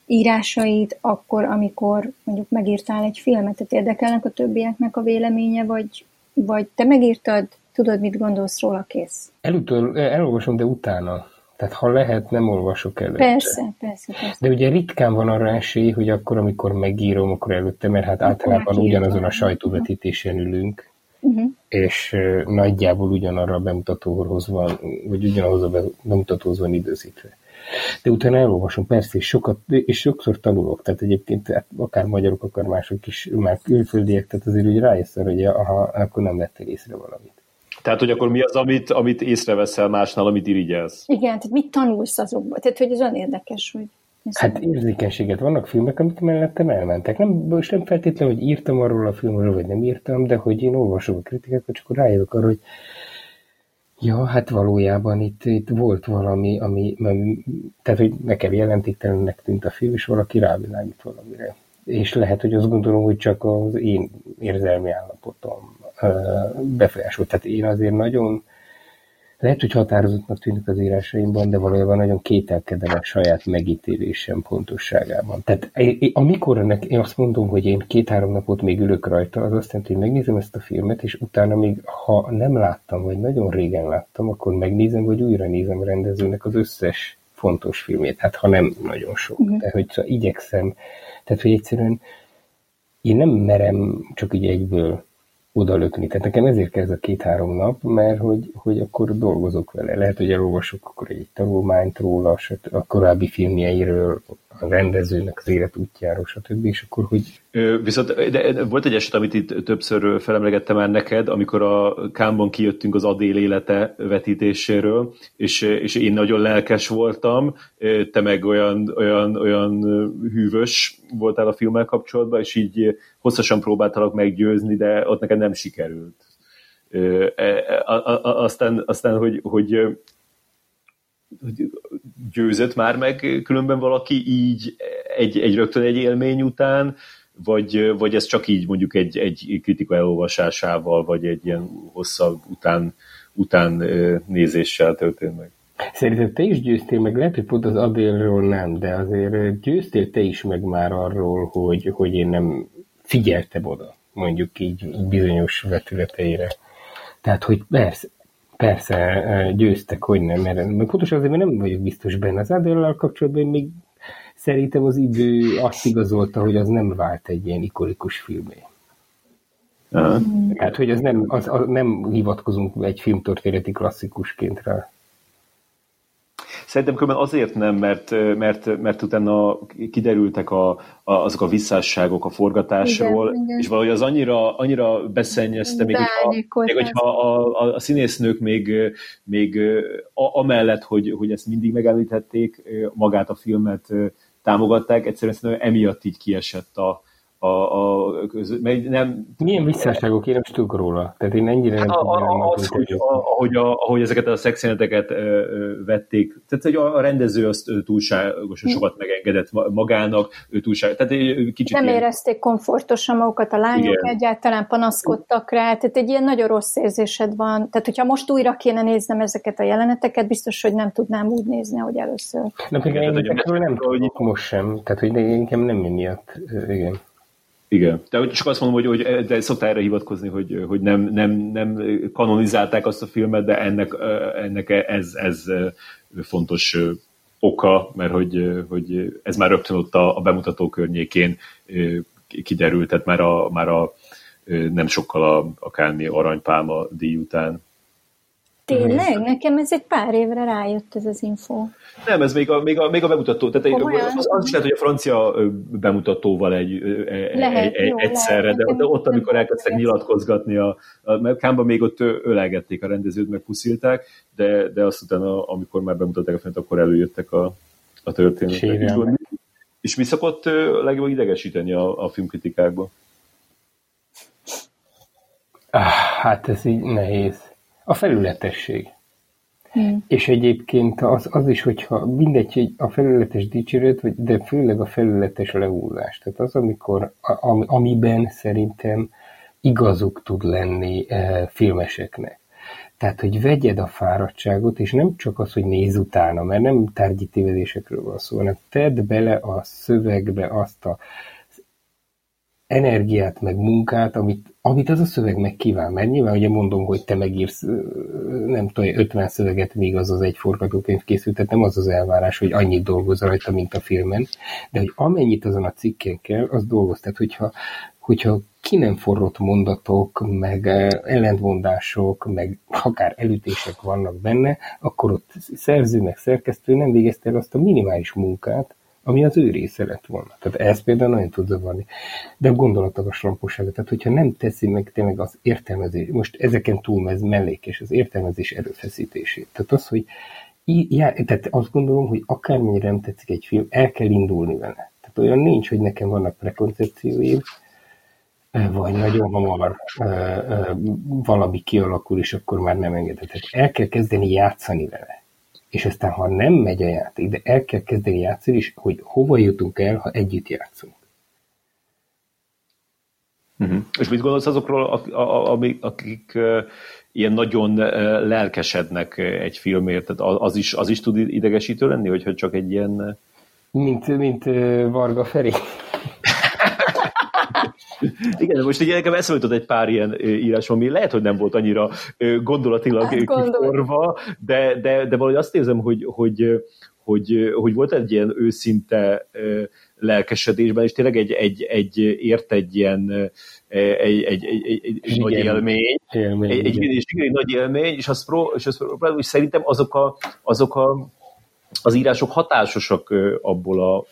írásait akkor, amikor mondjuk megírtál egy filmet, tehát érdekelnek a többieknek a véleménye, vagy, vagy te megírtad, tudod, mit gondolsz róla, kész? Előtől elolvasom, de utána. Tehát ha lehet, nem olvasok előtte. Persze, persze, persze. De ugye ritkán van arra esély, hogy akkor, amikor megírom, akkor előtte, mert hát általában ugyanazon a sajtóvetítésen ülünk, uh-huh. és nagyjából ugyanarra a bemutatóhoz van, vagy ugyanahhoz a bemutatóhoz van időzítve de utána elolvasom, persze, és, sokat, és sokszor tanulok, tehát egyébként hát akár magyarok, akár mások is, már külföldiek, tehát azért úgy rájössz hogy aha, akkor nem vettél észre valamit. Tehát, hogy akkor mi az, amit, amit észreveszel másnál, amit irigyelsz? Igen, tehát mit tanulsz azokból? Tehát, hogy ez olyan érdekes, hogy... Hát érzékenységet. Vannak filmek, amik mellettem elmentek. Nem, most nem feltétlenül, hogy írtam arról a filmről, vagy nem írtam, de hogy én olvasom a kritikákat, csak akkor rájövök arra, hogy Ja, hát valójában itt, itt volt valami, ami, tehát hogy nekem jelentéktelennek tűnt a film, és valaki rávilágít valamire. És lehet, hogy azt gondolom, hogy csak az én érzelmi állapotom befolyásolt. Tehát én azért nagyon lehet, hogy határozottnak tűnik az írásaimban, de valójában nagyon kételkedem a saját megítélésem pontosságában. Tehát amikor ennek, én azt mondom, hogy én két-három napot még ülök rajta, az azt jelenti, hogy megnézem ezt a filmet, és utána még, ha nem láttam, vagy nagyon régen láttam, akkor megnézem, vagy újra nézem a rendezőnek az összes fontos filmét. Hát ha nem nagyon sok. Uh-huh. Tehát, hogy szóval igyekszem. Tehát, hogy egyszerűen én nem merem csak így egyből odalökni. Tehát nekem ezért ez a két-három nap, mert hogy, hogy akkor dolgozok vele. Lehet, hogy elolvasok akkor egy tanulmányt róla, a korábbi filmjeiről, a rendezőnek az élet útjáról, stb. És akkor, hogy... Viszont de volt egy eset, amit itt többször felemlegettem már neked, amikor a Kámban kijöttünk az Adél élete vetítéséről, és, és én nagyon lelkes voltam, te meg olyan, olyan, olyan hűvös voltál a filmmel kapcsolatban, és így hosszasan próbáltalak meggyőzni, de ott neked nem sikerült. E, aztán, aztán hogy, hogy győzött már meg különben valaki így egy, egy rögtön egy élmény után, vagy, vagy ez csak így mondjuk egy, egy kritika elolvasásával, vagy egy ilyen hosszabb után, után nézéssel történt meg? Szerintem te is győztél meg, lehet, hogy pont az Adélről nem, de azért győztél te is meg már arról, hogy, hogy én nem figyeltem oda, mondjuk így bizonyos vetületeire. Tehát, hogy persze, Persze, győztek, hogy nem, mert pontosan azért, mert nem vagyok biztos benne. Az Adderlal kapcsolatban még szerintem az idő azt igazolta, hogy az nem vált egy ilyen ikonikus filmé. Uh-huh. Hát, hogy az nem, az, az nem hivatkozunk egy filmtörténeti klasszikusként rá. Szerintem különben azért nem, mert, mert, mert utána kiderültek a, a, azok a visszásságok a forgatásról, igen, igen. és valahogy az annyira, annyira beszennyezte, még hogyha, még hogyha a, a, a színésznők még, még a, amellett, hogy, hogy ezt mindig megemlítették, magát a filmet támogatták, egyszerűen szerintem emiatt így kiesett a, a, a köz, nem, Milyen visszásságok, én nem is tudok róla. Tehát én ennyire hát nem a, a, az, hogy, a, ahogy, a, ahogy ezeket a szexjeneteket vették, tehát hogy a, a rendező azt túlságosan sokat megengedett magának, ő túlság, tehát egy kicsit Nem ilyen... érezték komfortosan magukat a lányok, Igen. egyáltalán panaszkodtak rá, tehát egy ilyen nagyon rossz érzésed van. Tehát, hogyha most újra kéne néznem ezeket a jeleneteket, biztos, hogy nem tudnám úgy nézni, ahogy először. Na, pedig én nem tudok most sem, tehát, hogy nekem nem miatt, igen. Igen, de csak azt mondom, hogy, hogy de szoktál erre hivatkozni, hogy, hogy nem, nem, nem kanonizálták azt a filmet, de ennek, ennek ez, ez fontos oka, mert hogy, hogy ez már rögtön ott a, a bemutató környékén kiderült, tehát már a, már a nem sokkal a, akármi aranypálma díj után Tényleg? Nekem ez egy pár évre rájött ez az info. Nem, ez még a, még a, még a bemutató. Tehát az, az is lehet, hogy a francia bemutatóval egy, lehet, egy, jó, egyszerre, lehet, de, de ott, amikor elkezdtek nyilatkozgatni, a, a Kámba még ott ölelgették a rendezőt, meg puszilták, de, de azt utána, amikor már bemutatták a fent, akkor előjöttek a, a történetek. És mi szokott legjobban idegesíteni a, a filmkritikákban? Ah, hát ez így nehéz. A felületesség. Hmm. És egyébként az, az is, hogyha mindegy, hogy a felületes dicséret, de főleg a felületes lehullás. Tehát az, amikor, am, amiben szerintem igazuk tud lenni e, filmeseknek. Tehát, hogy vegyed a fáradtságot, és nem csak az, hogy néz utána, mert nem tárgyi tévedésekről van szó, hanem tedd bele a szövegbe azt a energiát, meg munkát, amit, amit az a szöveg meg kíván. Mert nyilván ugye mondom, hogy te megírsz, nem tudom, 50 szöveget, míg az az egy forgatókönyv készült, tehát nem az az elvárás, hogy annyit dolgoz rajta, mint a filmen, de hogy amennyit azon a cikken kell, az dolgoz. Tehát, hogyha, hogyha ki nem forrott mondatok, meg ellentmondások, meg akár elütések vannak benne, akkor ott szerző, meg szerkesztő nem végezte el azt a minimális munkát, ami az ő része lett volna. Tehát ez például nagyon tud zavarni. De a slampossága, tehát hogyha nem teszi meg tényleg az értelmezés, most ezeken túl ez mellékes, az értelmezés erőfeszítését. Tehát az, hogy já, tehát azt gondolom, hogy akármennyire nem tetszik egy film, el kell indulni vele. Tehát olyan nincs, hogy nekem vannak prekoncepcióim, vagy nagyon hamar valami kialakul, és akkor már nem engedett. Tehát el kell kezdeni játszani vele és aztán ha nem megy a játék, de el kell kezdeni játszani, és hogy hova jutunk el, ha együtt játszunk. Uh-huh. És mit gondolsz azokról, akik, akik ilyen nagyon lelkesednek egy filmért? Tehát az is, az is tud idegesítő lenni, hogyha csak egy ilyen... Mint, mint Varga Feri. Igen, most így nekem eszembe egy pár ilyen írás, ami lehet, hogy nem volt annyira gondolatilag hát, kiforva, de, de, de valahogy azt érzem, hogy, hogy, hogy, hogy volt egy ilyen őszinte lelkesedésben, és tényleg egy, egy, egy ért egy ilyen egy, egy, egy, egy, egy nagy élmény, élmény egy, egy, egy, egy nagy élmény, és azt, pró, és azt próbálom, és szerintem azok, a, azok a, az írások hatásosak abból a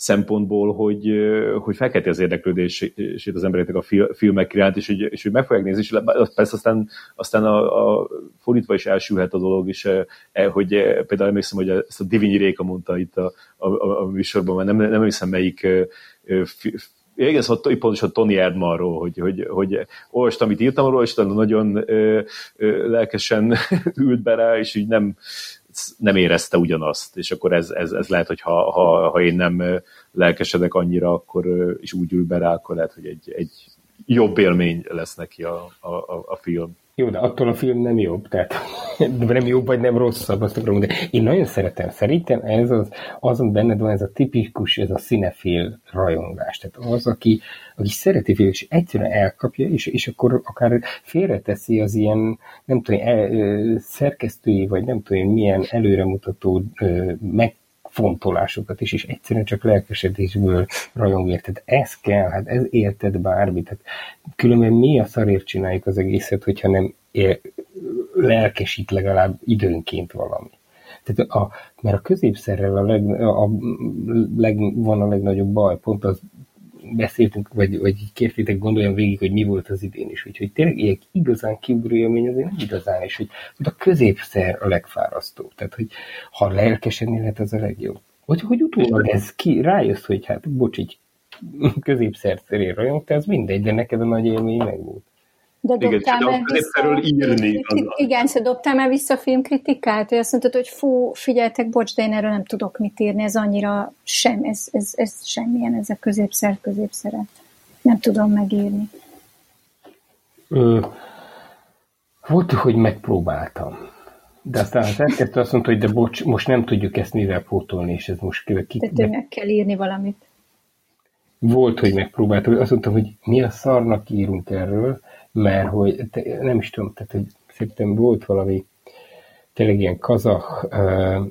szempontból, hogy, hogy felkelti az érdeklődését az embereknek a filmek iránt, és hogy, és hogy meg fogják nézni, és persze aztán, aztán a, a fordítva is elsülhet a dolog, és e, hogy például emlékszem, hogy ezt a Divinyi Réka mondta itt a, a, a, a műsorban, mert nem, nem hiszem melyik igen, szóval pontosan Tony Erdmanról, hogy, hogy, hogy olvastam, amit írtam róla, és nagyon ö, ö, lelkesen ült be rá, és így nem, nem érezte ugyanazt, és akkor ez, ez, ez lehet, hogy ha, ha, ha én nem lelkesedek annyira, akkor is úgy ül be rá, akkor lehet, hogy egy, egy jobb élmény lesz neki a, a, a film. Jó, de attól a film nem jobb, tehát nem jobb vagy nem rosszabb, azt akarom mondani. Én nagyon szeretem, szerintem ez az, azon benned van ez a tipikus, ez a színefél rajongás. Tehát az, aki, aki szereti film, és egyszerűen elkapja, és, és akkor akár félreteszi az ilyen, nem tudom, el, szerkesztői, vagy nem tudom, milyen előremutató meg fontolásokat is, és egyszerűen csak lelkesedésből rajong érted. Ez kell, hát ez érted bármit. Hát különben mi a szarért csináljuk az egészet, hogyha nem ér, lelkesít legalább időnként valami. Tehát a, mert a középszerrel a leg, a leg, van a legnagyobb baj, pont az beszéltünk, vagy, vagy kértétek gondoljam végig, hogy mi volt az idén is. Úgyhogy tényleg ilyen igazán kiugró élmény azért nem igazán, és hogy, hogy a középszer a legfárasztóbb. Tehát, hogy ha lelkesedni lehet, az a legjobb. Vagy hogy utólag ez ki, rájössz, hogy hát bocs, így középszer szeré rajongtál, az mindegy, de neked a nagy élmény meg volt. De dobtál igen, vissza, írni. Igen, szóval dobtál már vissza a filmkritikát, hogy azt mondtad, hogy fú, figyeltek, bocs, de én erről nem tudok mit írni, ez annyira sem, ez, ez, ez semmilyen, ez a középszer középszeret. Nem tudom megírni. Ö, volt, hogy megpróbáltam. De aztán az elkezdte azt mondta, hogy de bocs, most nem tudjuk ezt mivel pótolni, és ez most ki... Tehát be... meg kell írni valamit. Volt, hogy megpróbáltam, azt mondtam, hogy mi a szarnak írunk erről, mert hogy nem is tudom, tehát hogy szerintem volt valami tényleg ilyen kazah uh,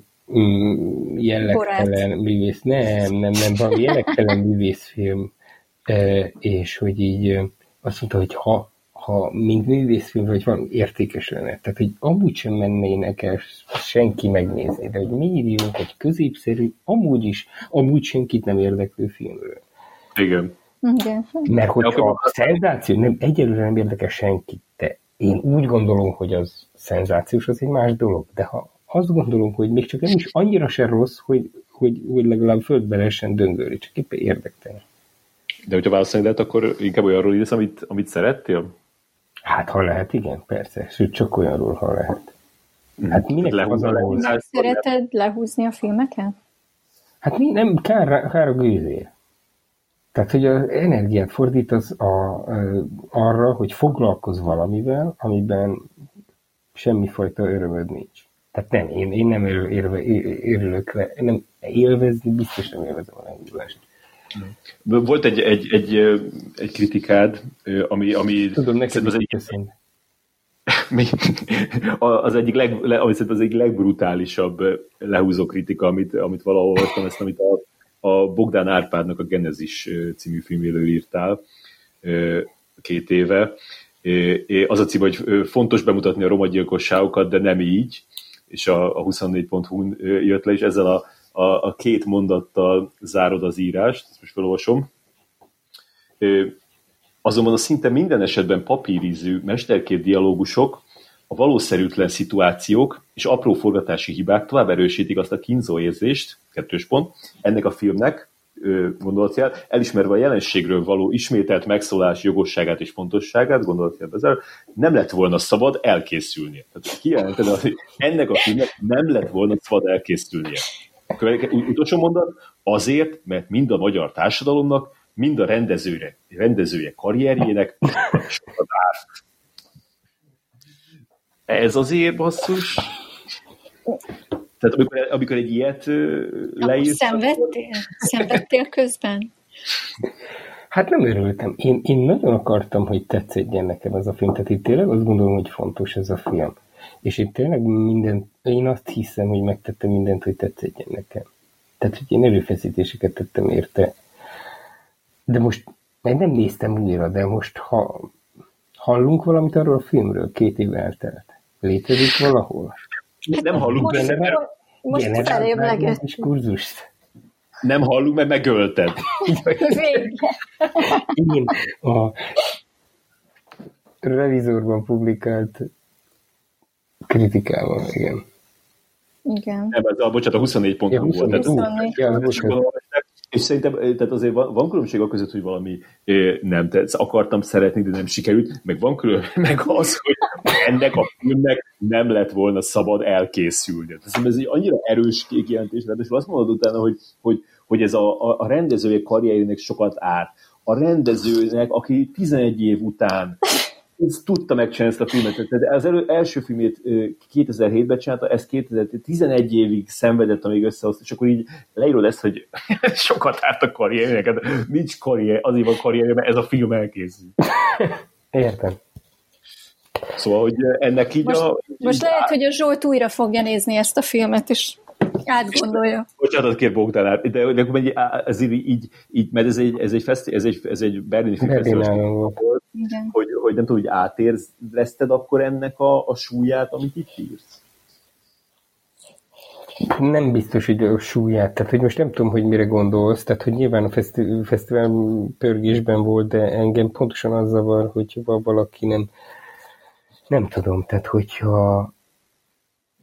jellegtelen művész, nem, nem, nem, valami jellegtelen művészfilm, uh, és hogy így uh, azt mondta, hogy ha, ha mint művészfilm, vagy valami értékes lenne, tehát hogy amúgy sem mennének el senki megnézni, de hogy mi írjunk egy középszerű, amúgy is, amúgy senkit nem érdeklő filmről. Igen. Igen. Mert hogyha a szenzáció nem, egyelőre nem érdekel senkit, de én úgy gondolom, hogy az szenzációs, az egy más dolog. De ha azt gondolom, hogy még csak nem is annyira se rossz, hogy, hogy, hogy legalább földbe lehessen döngölni, csak éppen érdektelen. De hogyha válaszolni lehet, akkor inkább olyanról írsz, amit, amit szerettél? Hát, ha lehet, igen, persze. Sőt, csak olyanról, ha lehet. Hát minek az a Szereted lehúzni a filmeket? Hát mi nem, kár, kár a gőzér. Tehát, hogy az energiát fordítasz a, arra, hogy foglalkozz valamivel, amiben semmifajta örömöd nincs. Tehát nem, én, én nem örül, érve, örülök le, nem élvezni, biztos nem élvezem a lehúzást. Volt egy, egy, egy, egy kritikád, ami... ami Tudom, neked az egy, az egyik, leg, ami az egyik legbrutálisabb lehúzó kritika, amit, amit valahol olvastam, ezt, amit a a Bogdán Árpádnak a Genezis című filméről írtál két éve. Az a cím, hogy fontos bemutatni a roma de nem így, és a, a 24.hu jött le, és ezzel a, a, a két mondattal zárod az írást, ezt most felolvasom. Azonban a szinte minden esetben papírízű mesterkép dialógusok a valószerűtlen szituációk és apró forgatási hibák tovább erősítik azt a kínzó érzést, kettős pont, ennek a filmnek, gondolatjel, elismerve a jelenségről való ismételt megszólás jogosságát és fontosságát, gondolatjel ezzel, nem lett volna szabad elkészülnie. Tehát kijelented, hogy ennek a filmnek nem lett volna szabad elkészülnie. Utolsó mondat, azért, mert mind a magyar társadalomnak, mind a rendezőre, rendezője karrierjének sokat árt. Ez azért basszus. Tehát amikor, amikor egy ilyet leírsz... Szenvedtél? Szenvedtél közben? Hát nem örültem. Én, én nagyon akartam, hogy tetszedjen nekem ez a film. Tehát itt tényleg azt gondolom, hogy fontos ez a film. És én tényleg minden, én azt hiszem, hogy megtettem mindent, hogy tetszedjen nekem. Tehát, hogy én erőfeszítéseket tettem érte. De most, meg nem néztem újra, de most ha hallunk valamit arról a filmről, két év eltelt. Létezik valahol? Nem hallunk most, benne, mert... Most felémlegettünk. Diskurzust. Nem hallunk, mert megölted. Én a revizorban publikált kritikával, igen. Igen. Nem, ez a, bocsánat, a 24 pont Ja, volt. 24. Tehát, Ja, és bocsánat. És szerintem tehát azért van, van különbség a között, hogy valami nem tetsz, akartam szeretni, de nem sikerült, meg van különbség, meg az, hogy ennek a filmnek nem lett volna szabad elkészülni. Tehát ez egy annyira erős kijelentés, mert azt mondod utána, hogy, hogy, hogy ez a, a, a rendezője karrierének sokat árt. A rendezőnek, aki 11 év után ez tudta megcsinálni ezt a filmet. Tehát az elő, első filmét ö, 2007-ben csinálta, ezt 2011 évig szenvedett, amíg összehozta, és akkor így leírod ezt, hogy sokat árt a karriernek, hát nincs karrier, azért van karrier, mert ez a film elkészül. Értem. Szóval, hogy ennek így Most, a... most így lehet, hogy a Zsolt újra fogja nézni ezt a filmet, és átgondolja. Bocsánat, kér Bogdán, de, de akkor ez így, így, mert ez egy, ez egy, feszti, ez egy, ez egy berlini filmfesztivál, volt. Igen. hogy, hogy nem tudom, hogy átérzted akkor ennek a, a súlyát, amit itt írsz? Nem biztos, hogy a súlyát, tehát hogy most nem tudom, hogy mire gondolsz, tehát hogy nyilván a feszti- fesztivál pörgésben volt, de engem pontosan az zavar, hogyha valaki nem, nem tudom, tehát hogyha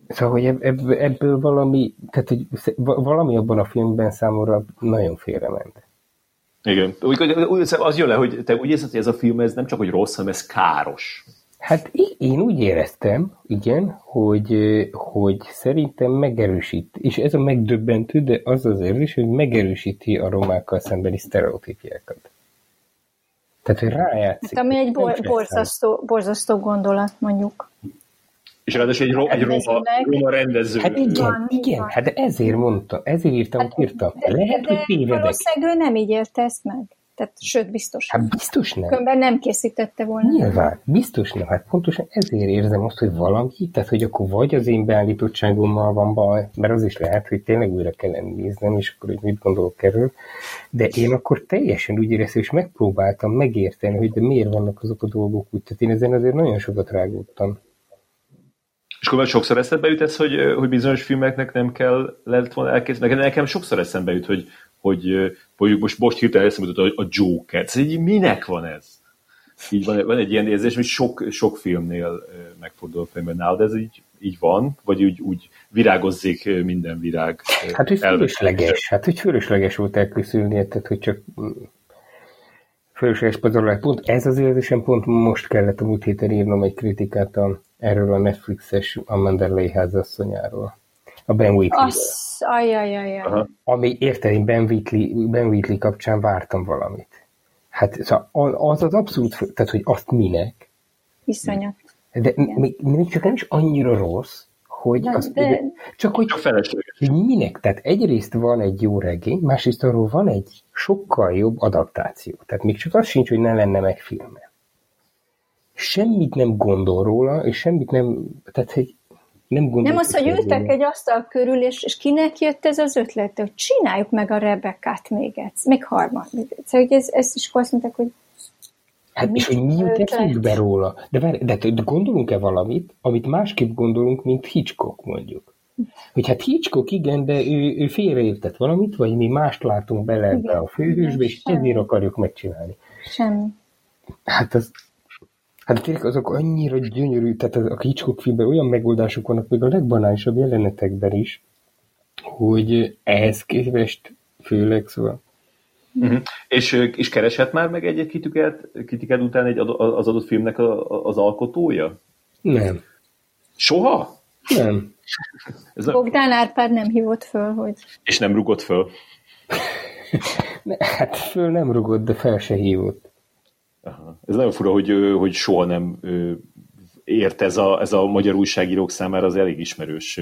Szóval, hogy ebb, ebb, ebből valami, tehát hogy va- valami abban a filmben számomra nagyon félrement. Igen. Úgy, az jön le, hogy te úgy érzed, hogy ez a film ez nem csak, hogy rossz, hanem ez káros. Hát én úgy éreztem, igen, hogy, hogy szerintem megerősít, és ez a megdöbbentő, de az az érzés, hogy megerősíti a romákkal szembeni sztereotípiákat. Tehát, hogy rájátszik. Hát, ami egy bor- borzasztó, borzasztó gondolat, mondjuk. És ráadásul egy, ro- egy roma, roma rendező. Hát igen, Van, igen, van. hát ezért mondtam, ezért írtam, hát, írtam. De, Lehet, hogy de tévedek. valószínűleg ő nem így élte ezt meg. Tehát, sőt, biztos. Hát biztos nem. Különben nem készítette volna. Nyilván, biztos nem. Hát pontosan ezért érzem azt, hogy valami, tehát hogy akkor vagy az én beállítottságommal van baj, mert az is lehet, hogy tényleg újra kellene néznem, és akkor hogy mit gondolok erről, de én akkor teljesen úgy éreztem, és megpróbáltam megérteni, hogy de miért vannak azok a dolgok úgy. Tehát én ezen azért nagyon sokat rágódtam. És akkor sokszor eszedbe jut ez, hogy, hogy bizonyos filmeknek nem kell lett volna elkészíteni. Nekem, nekem sokszor eszembe jut, hogy, hogy mondjuk most, most hirtelen eszembe jutott a, a Joker. Ez így minek van ez? Így van, van egy ilyen érzés, hogy sok, sok filmnél megfordul a fejemben. Nálad ez így, így van? Vagy úgy, úgy virágozzék minden virág? Hát, hogy fölösleges, hát, hogy fölösleges volt elkészülni, tehát, hogy csak fölösleges pazarolás. Pont ez az érzésem, pont most kellett a múlt héten írnom egy kritikát a, erről a Netflixes Amanda Leigh házasszonyáról. A Ben Wheatley. Az, ajajajaj. Aha. Ami érted, én Ben Wheatley, ben Wheatley kapcsán vártam valamit. Hát szóval az az abszolút, tehát hogy azt minek, Iszonyat. de még, még csak nem is annyira rossz, hogy De- azt, de- csak hogy Csak felesleges. hogy minek? Tehát egyrészt van egy jó regény, másrészt arról van egy sokkal jobb adaptáció. Tehát még csak az sincs, hogy ne lenne meg filme. Semmit nem gondol róla, és semmit nem, tehát hogy nem gondol. Nem az, hogy ültek egy asztal körül, és, és kinek jött ez az ötlet, hogy csináljuk meg a Rebekkát még egyszer, még harmadik. Szóval, hogy ez, ezt is azt mondták, hogy Hát és hogy mi jut eszünkbe róla? De, várj, de, de gondolunk-e valamit, amit másképp gondolunk, mint Hitchcock mondjuk? Hogy hát Hitchcock igen, de ő, ő félreértett valamit, vagy mi mást látunk bele ebbe a főhősbe, és ezért akarjuk megcsinálni. semmi. Hát az, hát tényleg azok annyira gyönyörű, tehát az, a Hitchcock filmben olyan megoldások vannak, még a legbanálisabb jelenetekben is, hogy ehhez képest főleg, szóval Uh-huh. És, és keresett már meg egy-egy kritikát, kritikát után egy az adott filmnek a- az alkotója? nem, Soha? nem. Ez a, Bogdán Árpád nem hívott föl, hogy és nem rugott föl. hát föl nem rugott, de fel se hívott. Aha. Ez nagyon fura, hogy, hogy soha nem ért ez a, ez a magyar újságírók számára az elég ismerős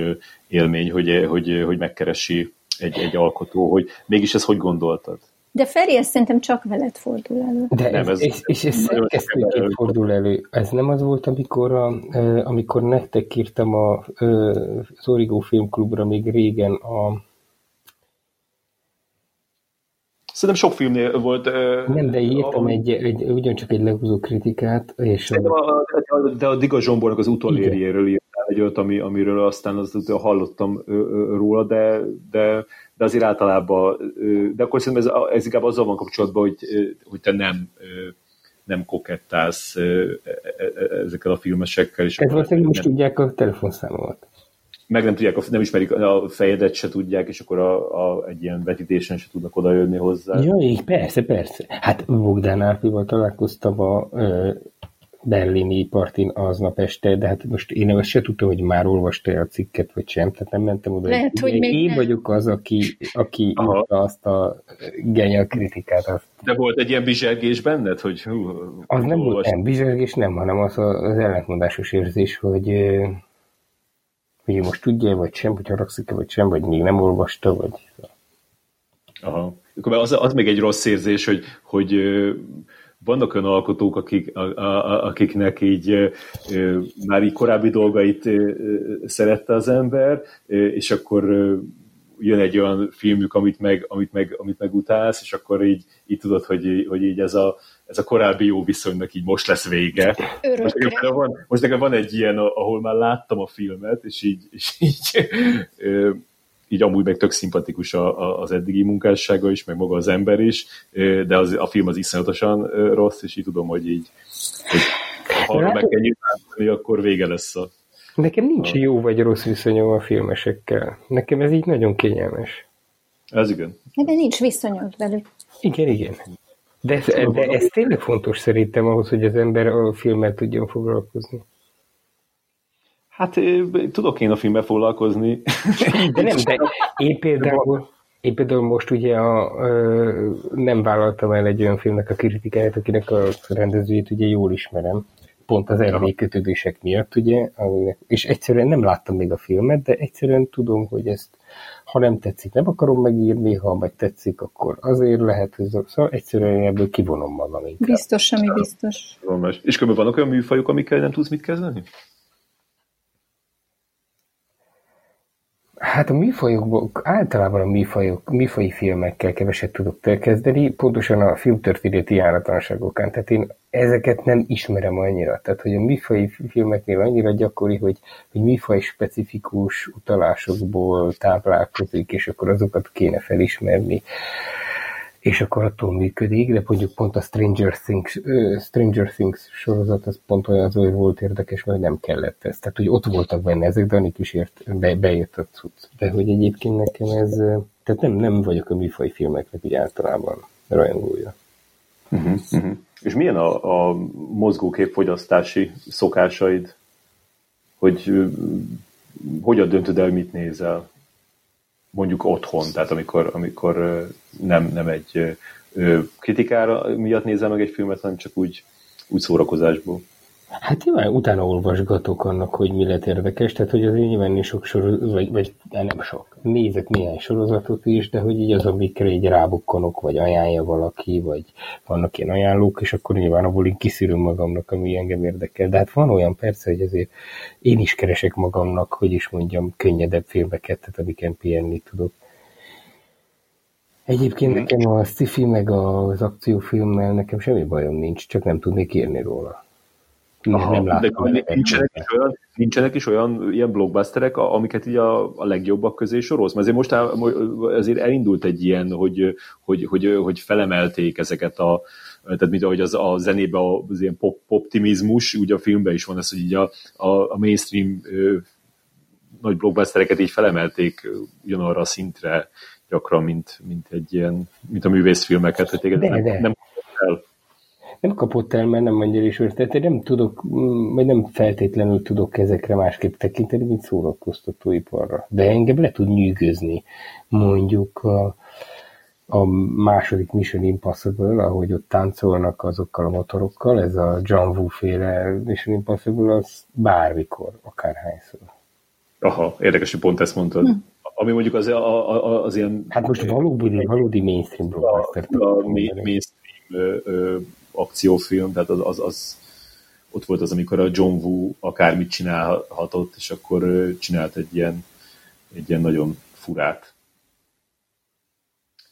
élmény, hogy, hogy, hogy megkeresi egy, egy alkotó, hogy mégis ez hogy gondoltad? De Feri, ez szerintem csak veled fordul elő. De nem, ez, és, és ez szerkesztőként fordul elő. Ez nem az volt, amikor, a, amikor nektek írtam a, az Origo Filmklubra még régen a Szerintem sok filmnél volt... Nem, de írtam a, egy, egy, ugyancsak egy lehúzó kritikát, és... A, a, de a Diga Zsombornak az utolérjéről írtál egy olyat, ami, amiről aztán az, hallottam róla, de, de, de azért általában... De akkor szerintem ez, ez inkább azzal van kapcsolatban, hogy, hogy te nem nem kokettálsz e, e, e, ezekkel a filmesekkel. És Ez valószínűleg most tudják a telefonszámomat meg nem tudják, nem ismerik a fejedet, se tudják, és akkor a, a, egy ilyen vetítésen se tudnak oda jönni hozzá. Jó, persze, persze. Hát Bogdán Árpival találkoztam a ö, berlini partin aznap este, de hát most én azt se tudtam, hogy már olvasta a cikket, vagy sem, tehát nem mentem oda. Lehet, hogy még én nem. vagyok az, aki, aki írta azt a genial kritikát. Azt. De volt egy ilyen bizsergés benned, hogy hú, Az nem volt, nem, bizsergés nem, hanem az az ellentmondásos érzés, hogy hogy most tudja vagy sem, hogy haragszik-e, vagy sem, vagy még nem olvasta, vagy... Aha. Az, az még egy rossz érzés, hogy, hogy vannak olyan alkotók, akik, a, a, akiknek így már így korábbi dolgait szerette az ember, és akkor jön egy olyan filmük, amit meg, amit meg, amit meg utálsz, és akkor így, így tudod, hogy, hogy így ez a, ez a korábbi jó viszonynak így most lesz vége. Most nekem, van, most nekem van egy ilyen, ahol már láttam a filmet, és így, és így, így amúgy meg tök szimpatikus a, a, az eddigi munkássága is, meg maga az ember is, de az, a film az iszonyatosan rossz, és így tudom, hogy így hogy ha arra meg kell nyilvánulni, akkor vége lesz a... Nekem nincs jó vagy rossz viszonyom a filmesekkel. Nekem ez így nagyon kényelmes. Ez igen. De nincs viszonyod velük. Igen, igen. De ez, de ez tényleg fontos szerintem ahhoz, hogy az ember a filmmel tudjon foglalkozni. Hát tudok én a filmmel foglalkozni. De nem, de én például, én például most ugye a, ö, nem vállaltam el egy olyan filmnek a kritikáját, akinek a rendezőjét ugye jól ismerem, pont az erdély kötődések miatt, ugye, és egyszerűen nem láttam még a filmet, de egyszerűen tudom, hogy ezt ha nem tetszik, nem akarom megírni, ha meg tetszik, akkor azért lehet, hogy szóval egyszerűen ebből kivonom magam inkább. Biztos, ami biztos. És kb. vannak olyan műfajok, amikkel nem tudsz mit kezdeni? Hát a műfajokból, általában a műfajok, műfaji filmekkel keveset tudok elkezdeni, pontosan a filmtörténeti járatlanságokán. Tehát én ezeket nem ismerem annyira. Tehát, hogy a műfai filmeknél annyira gyakori, hogy, hogy műfaj specifikus utalásokból táplálkozik, és akkor azokat kéne felismerni és akkor attól működik, de mondjuk pont a Stranger Things, uh, Stranger Things sorozat, az pont olyan az, hogy volt érdekes, mert nem kellett ez. Tehát, hogy ott voltak benne ezek, de annik is ért, be, bejött a cucc. De hogy egyébként nekem ez, tehát nem, nem vagyok a műfaj filmeknek így általában rajongója. Uh-huh, uh-huh. És milyen a, a mozgókép fogyasztási szokásaid? Hogy hogyan döntöd el, mit nézel? Mondjuk otthon, tehát amikor, amikor nem, nem egy kritikára miatt nézel meg egy filmet, hanem csak úgy, úgy szórakozásból. Hát nyilván utána olvasgatok annak, hogy mi lett érdekes, tehát hogy az én nyilván sok sorozat, vagy, vagy nem sok, nézek néhány sorozatot is, de hogy így az, amikre így rábukkanok, vagy ajánlja valaki, vagy vannak ilyen ajánlók, és akkor nyilván abból én kiszűröm magamnak, ami engem érdekel. De hát van olyan persze, hogy azért én is keresek magamnak, hogy is mondjam, könnyedebb filmeket, tehát amiken pihenni tudok. Egyébként nekem a sci meg az akciófilmmel nekem semmi bajom nincs, csak nem tudnék írni róla. Aha, nem látom. De nincsenek is, olyan, nincsenek is olyan ilyen blockbusterek, amiket így a, a legjobbak közé sorolsz? Mert azért most azért elindult egy ilyen, hogy, hogy, hogy, hogy felemelték ezeket a tehát mint ahogy az a zenében az ilyen pop, optimizmus, ugye a filmben is van ez, hogy így a, a, a mainstream ö, nagy blockbustereket így felemelték ugyanarra a szintre gyakran, mint, mint egy ilyen, mint a művészfilmeket, hogy téged de, nem, de. nem el nem kapott el, mert nem annyira ismert. Tehát nem tudok, vagy nem feltétlenül tudok ezekre másképp tekinteni, mint szórakoztatóiparra. De engem le tud nyűgözni. Mondjuk a, a második Mission Impossible, ahogy ott táncolnak azokkal a motorokkal, ez a John Woo féle Mission Impossible, az bármikor, akárhányszor. Aha, érdekes, hogy pont ezt mondtad. Hm. Ami mondjuk az, a, a, az ilyen... Hát most valódi, valódi mainstream blockbuster. A, a mainstream ö, ö, akciófilm, tehát az, az, az, ott volt az, amikor a John Woo akármit csinálhatott, és akkor csinált egy ilyen, egy ilyen nagyon furát.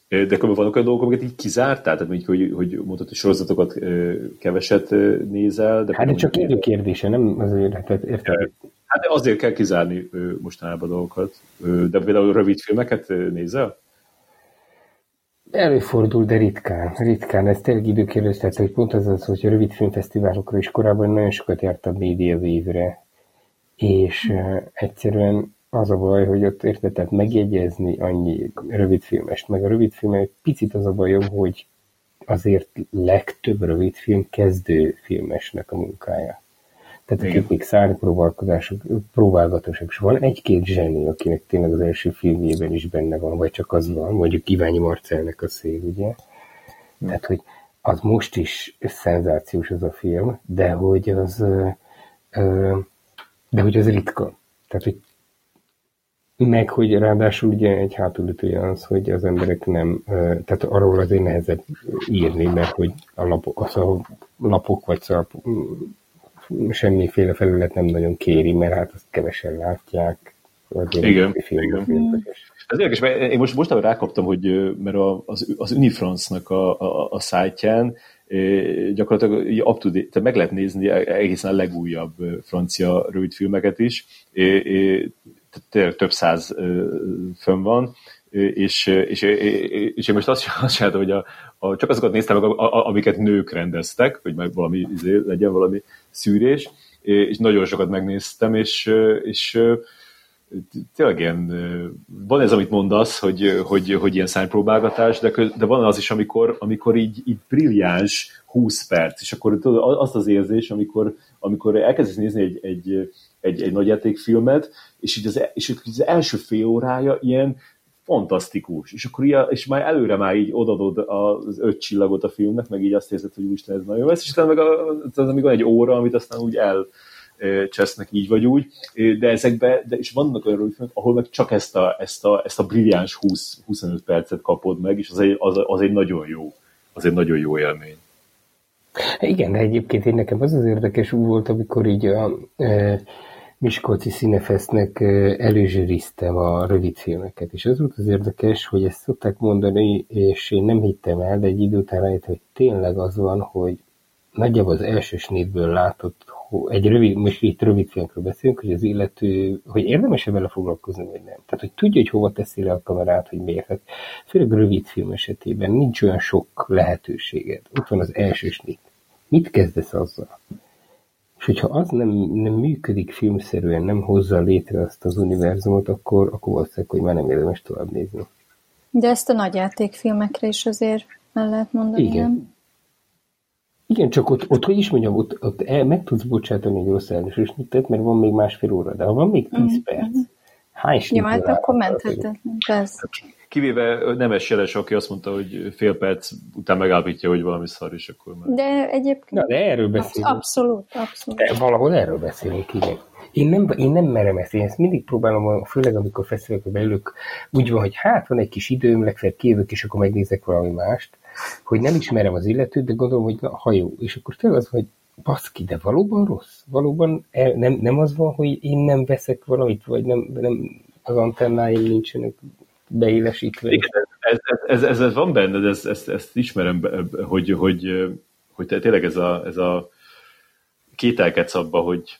De akkor vannak olyan dolgok, amiket így kizártál? Tehát mondjuk, hogy, hogy mondtad, hogy sorozatokat keveset nézel. De hát de csak idő kérdése, nem azért, hát érted? Hát azért kell kizárni mostanában dolgokat. De például rövid filmeket nézel? Előfordul, de ritkán. Ritkán. Ez tényleg időkérdés, tehát hogy pont az az, hogy a rövid filmfesztiválokra is korábban nagyon sokat jártam média évre, és uh, egyszerűen az a baj, hogy ott érted, tehát megjegyezni annyi rövidfilmest, meg a rövidfilm egy picit az a bajom, hogy azért legtöbb rövidfilm kezdő filmesnek a munkája. Tehát akik még szárnypróbálkozások, próbálgatások, és van egy-két zseni, akinek tényleg az első filmjében is benne van, vagy csak az van, mondjuk Iványi Marcelnek a szél, ugye? Tehát, hogy az most is szenzációs az a film, de hogy az, de hogy az ritka. Tehát, hogy meg, hogy ráadásul ugye egy hátulütője az, hogy az emberek nem, tehát arról azért nehezebb írni, mert hogy a lapok, az a lapok vagy szalp, semmiféle felület nem nagyon kéri, mert hát azt kevesen látják. Igen, igen. Ez érdekes, mert én most mostanában rákaptam, hogy mert az, az Unifrance-nak a, a, a szájtján gyakorlatilag up to date, tehát meg lehet nézni egészen a legújabb francia rövidfilmeket is, tényleg több száz fönn van, és, és, és én most azt, azt csináltam, hogy a, a, csak azokat néztem meg, amiket nők rendeztek, hogy meg valami, izé, legyen valami szűrés, és nagyon sokat megnéztem, és, és tényleg ilyen, van ez, amit mondasz, hogy, hogy, hogy ilyen szánypróbálgatás, de, de van az is, amikor, amikor így, így brilliáns 20 perc, és akkor tudod, azt az érzés, amikor, amikor elkezdesz nézni egy, egy, egy, egy nagyjátékfilmet, és így az, és az első fél órája ilyen fantasztikus, és akkor ilyen, és már előre már így odadod az öt csillagot a filmnek, meg így azt érzed, hogy úristen, ez nagyon lesz, és utána meg a, az, amíg van egy óra, amit aztán úgy el csesznek így vagy úgy, de ezekbe, de és vannak olyan filmek, ahol meg csak ezt a, ezt a, ezt a brilliáns 20-25 percet kapod meg, és az egy, az, az egy nagyon jó, az egy nagyon jó élmény. Igen, de egyébként én nekem az az érdekes úgy volt, amikor így a e, Miskolci Színefesznek előzsűriztem a rövidfilmeket, és az volt az érdekes, hogy ezt szokták mondani, és én nem hittem el, de egy idő után rájött, hogy tényleg az van, hogy nagyjából az első snitből látott, egy rövid, most itt rövid filmről beszélünk, hogy az illető, hogy érdemes-e vele foglalkozni, vagy nem. Tehát, hogy tudja, hogy hova teszi le a kamerát, hogy miért. Hát, főleg rövid film esetében nincs olyan sok lehetőséged. Ott van az első snit. Mit kezdesz azzal? És hogyha az nem, nem működik filmszerűen, nem hozza létre azt az univerzumot, akkor, akkor valószínűleg, hogy már nem érdemes tovább nézni. De ezt a nagyjátékfilmekre is azért el lehet mondani, Igen. nem? Igen, csak ott, ott hogy is mondjam, ott, ott el, meg tudsz bocsátani egy rossz elsős nyitet, mert van még másfél óra, de ha van még tíz mm-hmm. perc, hány Jó, hát akkor menthetetlen, persze. Kivéve Nemes Jeles, aki azt mondta, hogy fél perc után megállapítja, hogy valami szar, és akkor már... De egyébként... Na, de erről beszélünk. Abszolút, abszolút. De valahol erről beszélünk, igen. Én nem, én nem merem ezt, én ezt mindig próbálom, főleg amikor fesztiválokra beülök, úgy van, hogy hát van egy kis időm, legfeljebb kijövök, és akkor megnézek valami mást, hogy nem ismerem az illetőt, de gondolom, hogy na, ha jó. És akkor tényleg az, hogy baszki, de valóban rossz? Valóban el, nem, nem az van, hogy én nem veszek valamit, vagy nem, nem az antennáim nincsenek beélesítve. Igen, ez, ez, ez, ez van benne, ezt, ezt, ezt ismerem, hogy, hogy, hogy tényleg ez a, ez a kételkedsz abba, hogy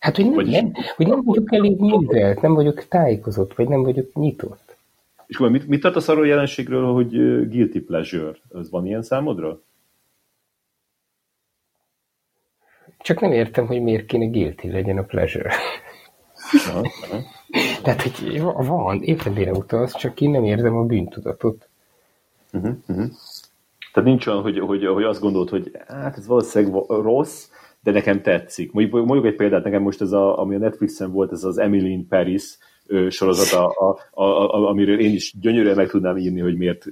Hát, hogy nem, vagyis, nem, hogy nem vagyok elég művelt, nem vagyok tájékozott, vagy nem vagyok nyitott. És akkor mit, mit tartasz arról a jelenségről, hogy guilty pleasure? Ez van ilyen számodra? Csak nem értem, hogy miért kéne guilty legyen a pleasure. Tehát, hogy van, éppen mire utalsz, csak én nem érzem a bűntudatot. Uh-huh, uh-huh. Tehát nincs olyan, hogy, hogy, hogy azt gondolod, hogy hát ez valószínűleg rossz, de nekem tetszik. Mondjuk, mondjuk egy példát, nekem most ez a, ami a Netflixen volt, ez az Emily in Paris sorozat, a, a, a, amiről én is gyönyörűen meg tudnám írni, hogy miért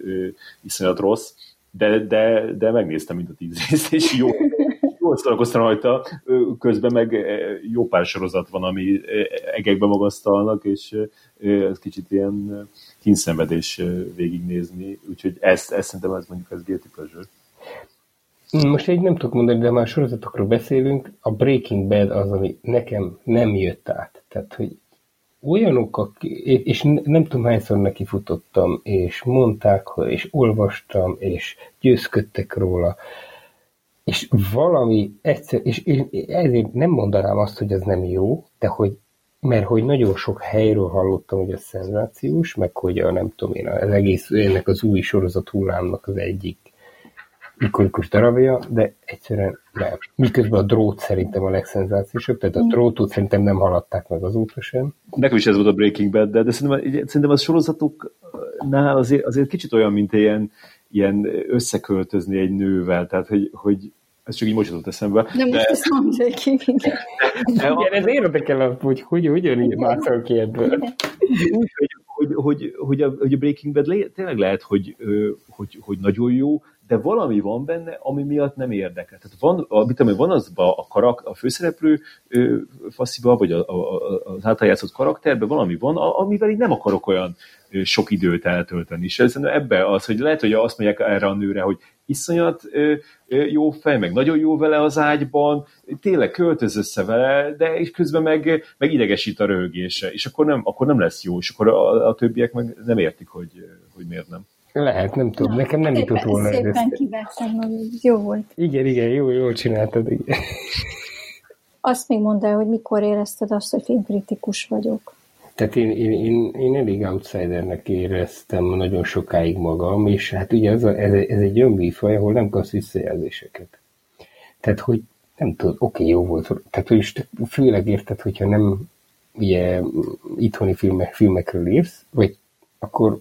iszonyat rossz, de, de, de megnéztem mind a tíz részt, és jó, jól szórakoztam rajta, közben meg jó pár sorozat van, ami egekbe magasztalnak, és ez kicsit ilyen kínszenvedés végignézni, úgyhogy ezt, ezt szerintem ez mondjuk ez guilty pleasure. Most egy nem tudok mondani, de már sorozatokról beszélünk, a Breaking Bad az, ami nekem nem jött át. Tehát, hogy olyanok, és nem tudom hányszor neki futottam, és mondták, és olvastam, és győzködtek róla, és valami egyszer, és ezért nem mondanám azt, hogy ez nem jó, de hogy mert hogy nagyon sok helyről hallottam, hogy ez szenzációs, meg hogy a, nem tudom én, az egész, ennek az új sorozat hullámnak az egyik ikonikus darabja, de egyszerűen nem. Miközben a drót szerintem a legszenzációsabb, tehát a mm. drótot szerintem nem haladták meg azóta sem. Nekem is ez volt a Breaking Bad, de, de szerintem, szerintem a sorozatoknál azért, azért kicsit olyan, mint ilyen, ilyen összeköltözni egy nővel, tehát hogy, hogy ez csak így most jutott eszembe. De most ezt mondja ki, igen. Igen, ez érdekel, hogy hogy ugyanígy mászol ki ebből. Úgy, hogy, hogy, hogy, hogy, a, hogy a Breaking Bad le, tényleg lehet, hogy, hogy, hogy nagyon jó, de valami van benne, ami miatt nem érdekel. Tehát van, amit tudom, van az a, karak, a főszereplő ö, fasziba, vagy a, a, az által játszott karakterben valami van, amivel így nem akarok olyan sok időt eltölteni. És ez, ebbe az, hogy lehet, hogy azt mondják erre a nőre, hogy iszonyat ö, ö, jó fej, meg nagyon jó vele az ágyban, tényleg költöz össze vele, de és közben meg, meg idegesít a röhögése, és akkor nem, akkor nem lesz jó, és akkor a, a többiek meg nem értik, hogy, hogy miért nem. Lehet, nem tudom, Na, nekem nem szépen, jutott volna Szépen ezt. kivettem, jó volt. Igen, igen, jó, jól csináltad, igen. Azt még mondd el, hogy mikor érezted azt, hogy filmkritikus vagyok. Tehát én, én, én, én elég outsidernek éreztem nagyon sokáig magam, és hát ugye ez, a, ez, ez egy műfaj, ahol nem kapsz visszajelzéseket. Tehát, hogy nem tudod, oké, okay, jó volt. Tehát, hogy főleg érted, hogyha nem ugye itthoni filmek, filmekről írsz, vagy akkor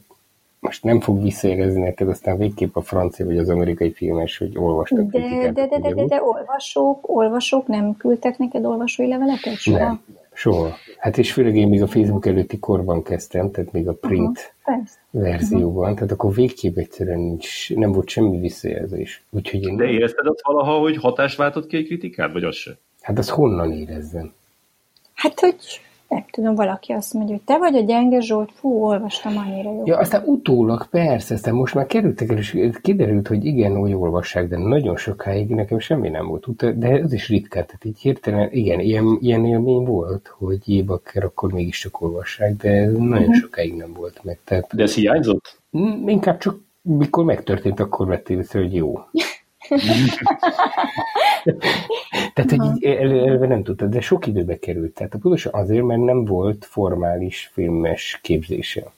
most nem fog visszaérezni neked, aztán végképp a francia vagy az amerikai filmes, hogy olvastak de, de, de, de, de, de, de olvasók, olvasók nem küldtek neked olvasói leveleket soha? Nem, soha. Hát és főleg én még a Facebook előtti korban kezdtem, tehát még a print uh-huh, verzióban, uh-huh. tehát akkor végképp egyszerűen nincs, nem volt semmi visszajelzés. Úgyhogy én de érezted azt valaha, hogy hatás váltott ki egy kritikát, vagy az se? Hát azt honnan érezzem? Hát, hogy nem tudom, valaki azt mondja, hogy te vagy a gyenge Zsolt, fú, olvastam annyira jó. Ja, aztán utólag persze, aztán most már kerültek el, és kiderült, hogy igen, hogy olvassák, de nagyon sokáig nekem semmi nem volt, de ez is ritkán, tehát így hirtelen, igen, ilyen, ilyen élmény volt, hogy Jébakker akkor mégis csak olvassák, de ez nagyon uh-huh. sokáig nem volt meg. Tehát, de ez hiányzott? Inkább csak mikor megtörtént, akkor vettél észre, hogy jó. Tehát, hogy így előre nem tudtad, de sok időbe került. Tehát pontosan azért, mert nem volt formális filmes képzése.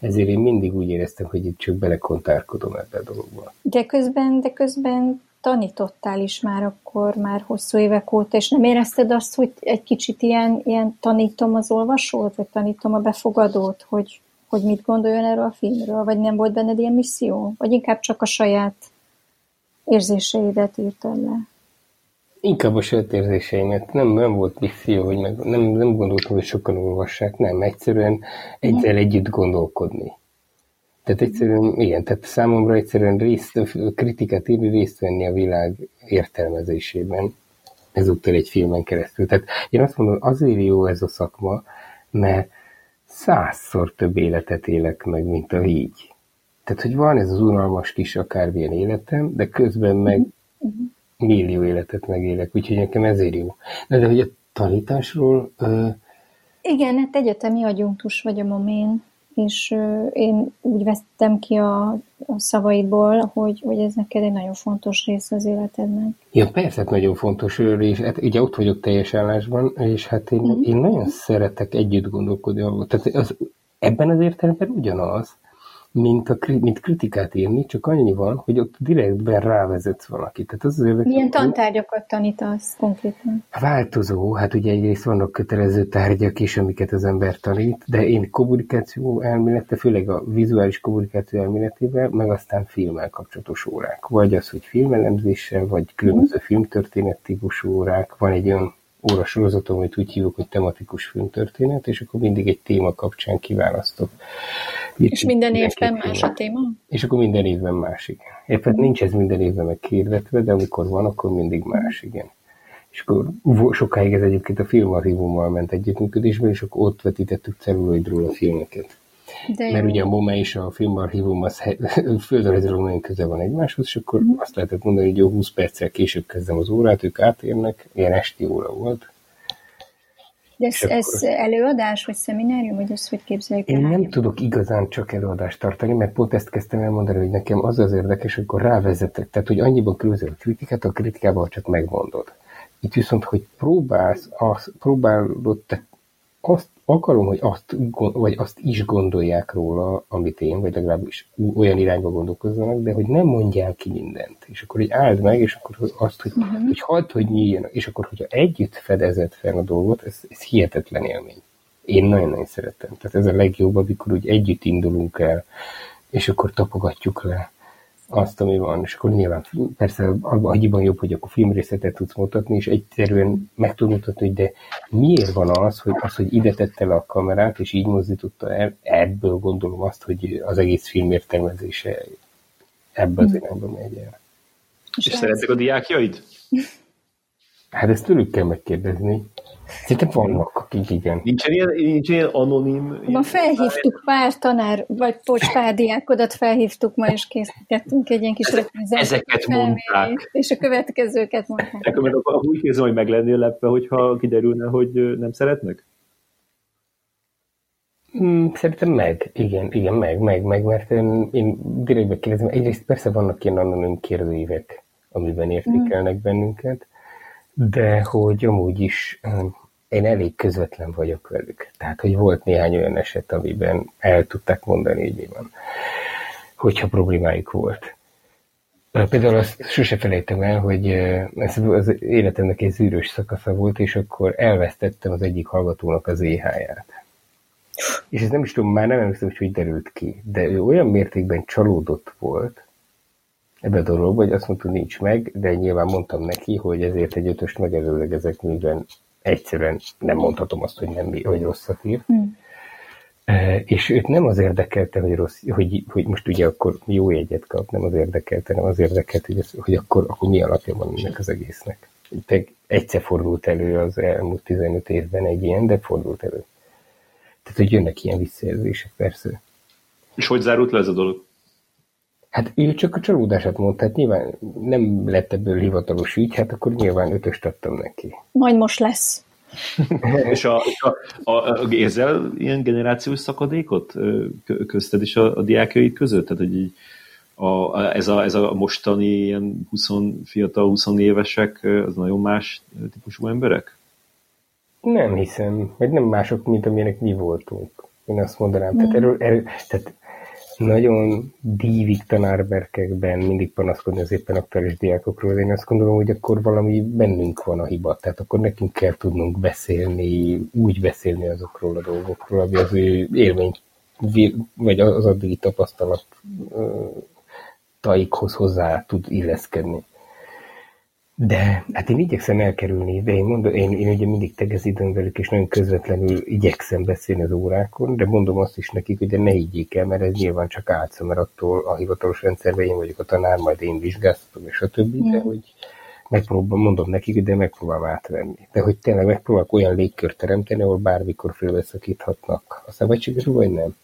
Ezért én mindig úgy éreztem, hogy itt csak belekontárkodom ebbe a dologba. De közben, de közben tanítottál is már akkor, már hosszú évek óta, és nem érezted azt, hogy egy kicsit ilyen, ilyen tanítom az olvasót, vagy tanítom a befogadót, hogy, hogy mit gondoljon erről a filmről, vagy nem volt benned ilyen misszió? Vagy inkább csak a saját érzéseidet írtad le? Inkább a saját érzéseimet. Nem, nem volt misszió, hogy meg, nem, nem gondoltam, hogy sokan olvassák, nem. Egyszerűen egyszer együtt gondolkodni. Tehát egyszerűen, igen, tehát számomra egyszerűen részt, kritikát írni, részt venni a világ értelmezésében ezúttal egy filmen keresztül. Tehát én azt mondom, azért jó ez a szakma, mert százszor több életet élek meg, mint a így. Tehát, hogy van ez az unalmas kis akármilyen életem, de közben meg uh-huh. Millió életet megélek, úgyhogy nekem ezért jó. De, de hogy a tanításról... Uh... Igen, hát egyetemi agyunktus vagy a momén, és uh, én úgy vettem ki a, a szavaidból, hogy, hogy ez neked egy nagyon fontos része az életednek. Ja, persze, hát nagyon fontos rész. Hát ugye ott vagyok teljes állásban, és hát én, mm. én nagyon szeretek együtt gondolkodni. Tehát az, ebben az értelemben ugyanaz, mint, a, mint kritikát írni, csak annyi van, hogy ott direktben rávezetsz valakit. Tehát az az Milyen tantárgyakat tanítasz konkrétan? Változó, hát ugye egyrészt vannak kötelező tárgyak is, amiket az ember tanít, de én kommunikáció elmélete, főleg a vizuális kommunikáció elméletével, meg aztán filmmel kapcsolatos órák. Vagy az, hogy filmelemzéssel, vagy különböző filmtörténet típusú órák. Van egy olyan órasorozatom, amit úgy hívok, hogy tematikus filmtörténet, és akkor mindig egy téma kapcsán kiválasztok. Itt és minden évben más a téma? És akkor minden évben más, igen. Éppen nincs ez minden évben megkérdetve, de amikor van, akkor mindig más, igen. És akkor sokáig ez egyébként a filmarchívummal ment együttműködésben, és akkor ott vetítettük celluloidról a filmeket. De Mert ugye a MoMA és a filmarchívum az földrajzilag nagyon közel van egymáshoz, és akkor mm. azt lehetett mondani, hogy jó 20 perccel később kezdem az órát, ők átérnek, ilyen esti óra volt. De ez, ez akkor... előadás, vagy szeminárium, vagy ezt hogy képzeljük Én nem tudok igazán csak előadást tartani, mert pont ezt kezdtem elmondani, hogy nekem az az érdekes, hogy akkor rávezetek, tehát hogy annyiban különböző a kritikát, a kritikában csak megmondod. Itt viszont, hogy próbálsz, az, próbálod te azt akarom, hogy azt, vagy azt is gondolják róla, amit én, vagy legalábbis olyan irányba gondolkozzanak, de hogy nem mondják ki mindent. És akkor hogy álld meg, és akkor azt, hogy, uh-huh. hogy hagyd, hogy nyíljon. És akkor, hogyha együtt fedezett fel a dolgot, ez, ez hihetetlen élmény. Én nagyon-nagyon szeretem. Tehát ez a legjobb, amikor úgy együtt indulunk el, és akkor tapogatjuk le azt, ami van, és akkor nyilván persze annyiban jobb, hogy akkor filmrészletet tudsz mutatni, és egyszerűen meg tudod mutatni, hogy de miért van az, hogy az, hogy ide tette le a kamerát, és így mozdította el, ebből gondolom azt, hogy az egész film értelmezése ebbe az irányba megy el. És, és szeretek a diákjaid? Hát ezt tőlük kell megkérdezni. Szerintem vannak, akik igen. Nincsen ilyen, nincs ilyen anonim... Ma felhívtuk pár tanár, vagy pocs, pár diákodat felhívtuk ma, és készítettünk egy ilyen kis. Ezeket mondták. És a következőket mondták. Nekem meg úgy érzem, hogy meg lennél lepve, hogyha kiderülne, hogy nem szeretnek? Hmm, szerintem meg, igen, igen, meg, meg, meg, mert én, én direktbe kérdezem, egyrészt persze vannak ilyen anonim kérdőívek, amiben értékelnek mm. bennünket, de hogy amúgy is én elég közvetlen vagyok velük. Tehát, hogy volt néhány olyan eset, amiben el tudták mondani, hogy mi van, hogyha problémájuk volt. Például azt sose felejtem el, hogy ez az életemnek egy zűrös szakasza volt, és akkor elvesztettem az egyik hallgatónak az EH-ját. És ez nem is tudom, már nem emlékszem, hogy derült ki, de ő olyan mértékben csalódott volt, ebbe a dologba, hogy azt mondta, nincs meg, de nyilván mondtam neki, hogy ezért egy ötöst megelőlegezek, mivel egyszerűen nem mondhatom azt, hogy, nem, hogy rosszat ír. Mm. E, és őt nem az érdekelte, hogy, rossz, hogy, hogy most ugye akkor jó jegyet kap, nem az érdekelte, nem az érdekelt, hogy, ez, hogy akkor, akkor mi alapja van ennek az egésznek. Te egyszer fordult elő az elmúlt 15 évben egy ilyen, de fordult elő. Tehát, hogy jönnek ilyen visszajelzések, persze. És hogy zárult le ez a dolog? Hát ő csak a csalódását mondta, hát nyilván nem lett ebből hivatalos ügy, hát akkor nyilván ötöst adtam neki. Majd most lesz. és a, a, a, a, érzel ilyen generációs szakadékot közted is a, a diákjaid között? Tehát, hogy így a, ez, a, ez a mostani ilyen 20, fiatal 20 évesek, az nagyon más típusú emberek? Nem hiszem, vagy nem mások, mint amilyenek mi voltunk. Én azt mondanám. Mm. Tehát, erről, erről, tehát nagyon dívik tanárberkekben mindig panaszkodni az éppen aktuális diákokról, de én azt gondolom, hogy akkor valami bennünk van a hiba, tehát akkor nekünk kell tudnunk beszélni, úgy beszélni azokról a dolgokról, ami az ő élmény, vagy az addigi tapasztalat taikhoz hozzá tud illeszkedni. De hát én igyekszem elkerülni, de én mondom, én, én ugye mindig tegezítem velük, és nagyon közvetlenül igyekszem beszélni az órákon, de mondom azt is nekik, hogy de ne higgyék el, mert ez nyilván csak átsz, mert attól a hivatalos rendszerben én vagyok a tanár, majd én vizsgáztatom, és a többi, mm. de hogy megpróbálom, mondom nekik, de megpróbálom átvenni. De hogy tényleg megpróbálok olyan légkört teremteni, ahol bármikor félbeszakíthatnak a szabadságosról, vagy nem.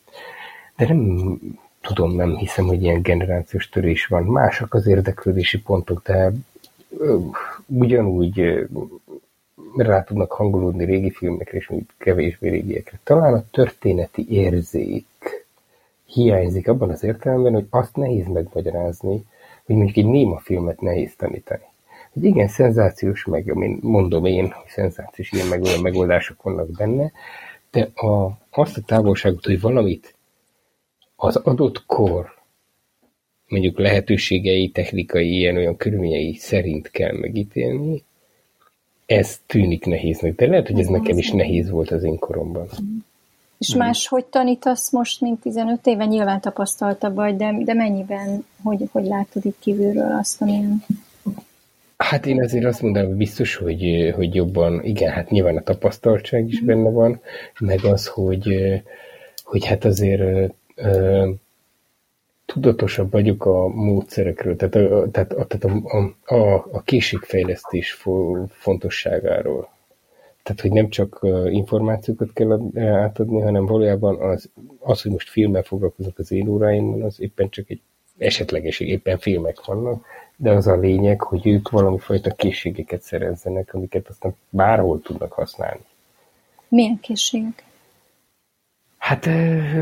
De nem tudom, nem hiszem, hogy ilyen generációs törés van. Mások az érdeklődési pontok, de ugyanúgy rá tudnak hangolódni régi filmekre, és még kevésbé régiekre. Talán a történeti érzék hiányzik abban az értelemben, hogy azt nehéz megmagyarázni, hogy mondjuk egy néma filmet nehéz tanítani. Hogy igen, szenzációs, meg mondom én, hogy szenzációs ilyen meg olyan megoldások vannak benne, de a, azt a távolságot, hogy valamit az adott kor mondjuk lehetőségei, technikai, ilyen-olyan körülményei szerint kell megítélni, ez tűnik nehéznek, de lehet, hogy ez nekem is nehéz volt az én koromban. És más, hogy tanítasz most, mint 15 éve? Nyilván tapasztaltabb vagy, de, de mennyiben, hogy, hogy látod itt kívülről azt, amilyen? Hát én azért azt mondanám, hogy biztos, hogy, hogy jobban, igen, hát nyilván a tapasztaltság is benne van, meg az, hogy, hogy hát azért tudatosabb vagyok a módszerekről, tehát a, tehát, a, tehát a, a, a készségfejlesztés fontosságáról. Tehát, hogy nem csak információkat kell átadni, hanem valójában az, az hogy most filmmel foglalkozok az én óráimon, az éppen csak egy esetlegeség, éppen filmek vannak, de az a lényeg, hogy ők valami fajta készségeket szerezzenek, amiket aztán bárhol tudnak használni. Milyen készségek? Hát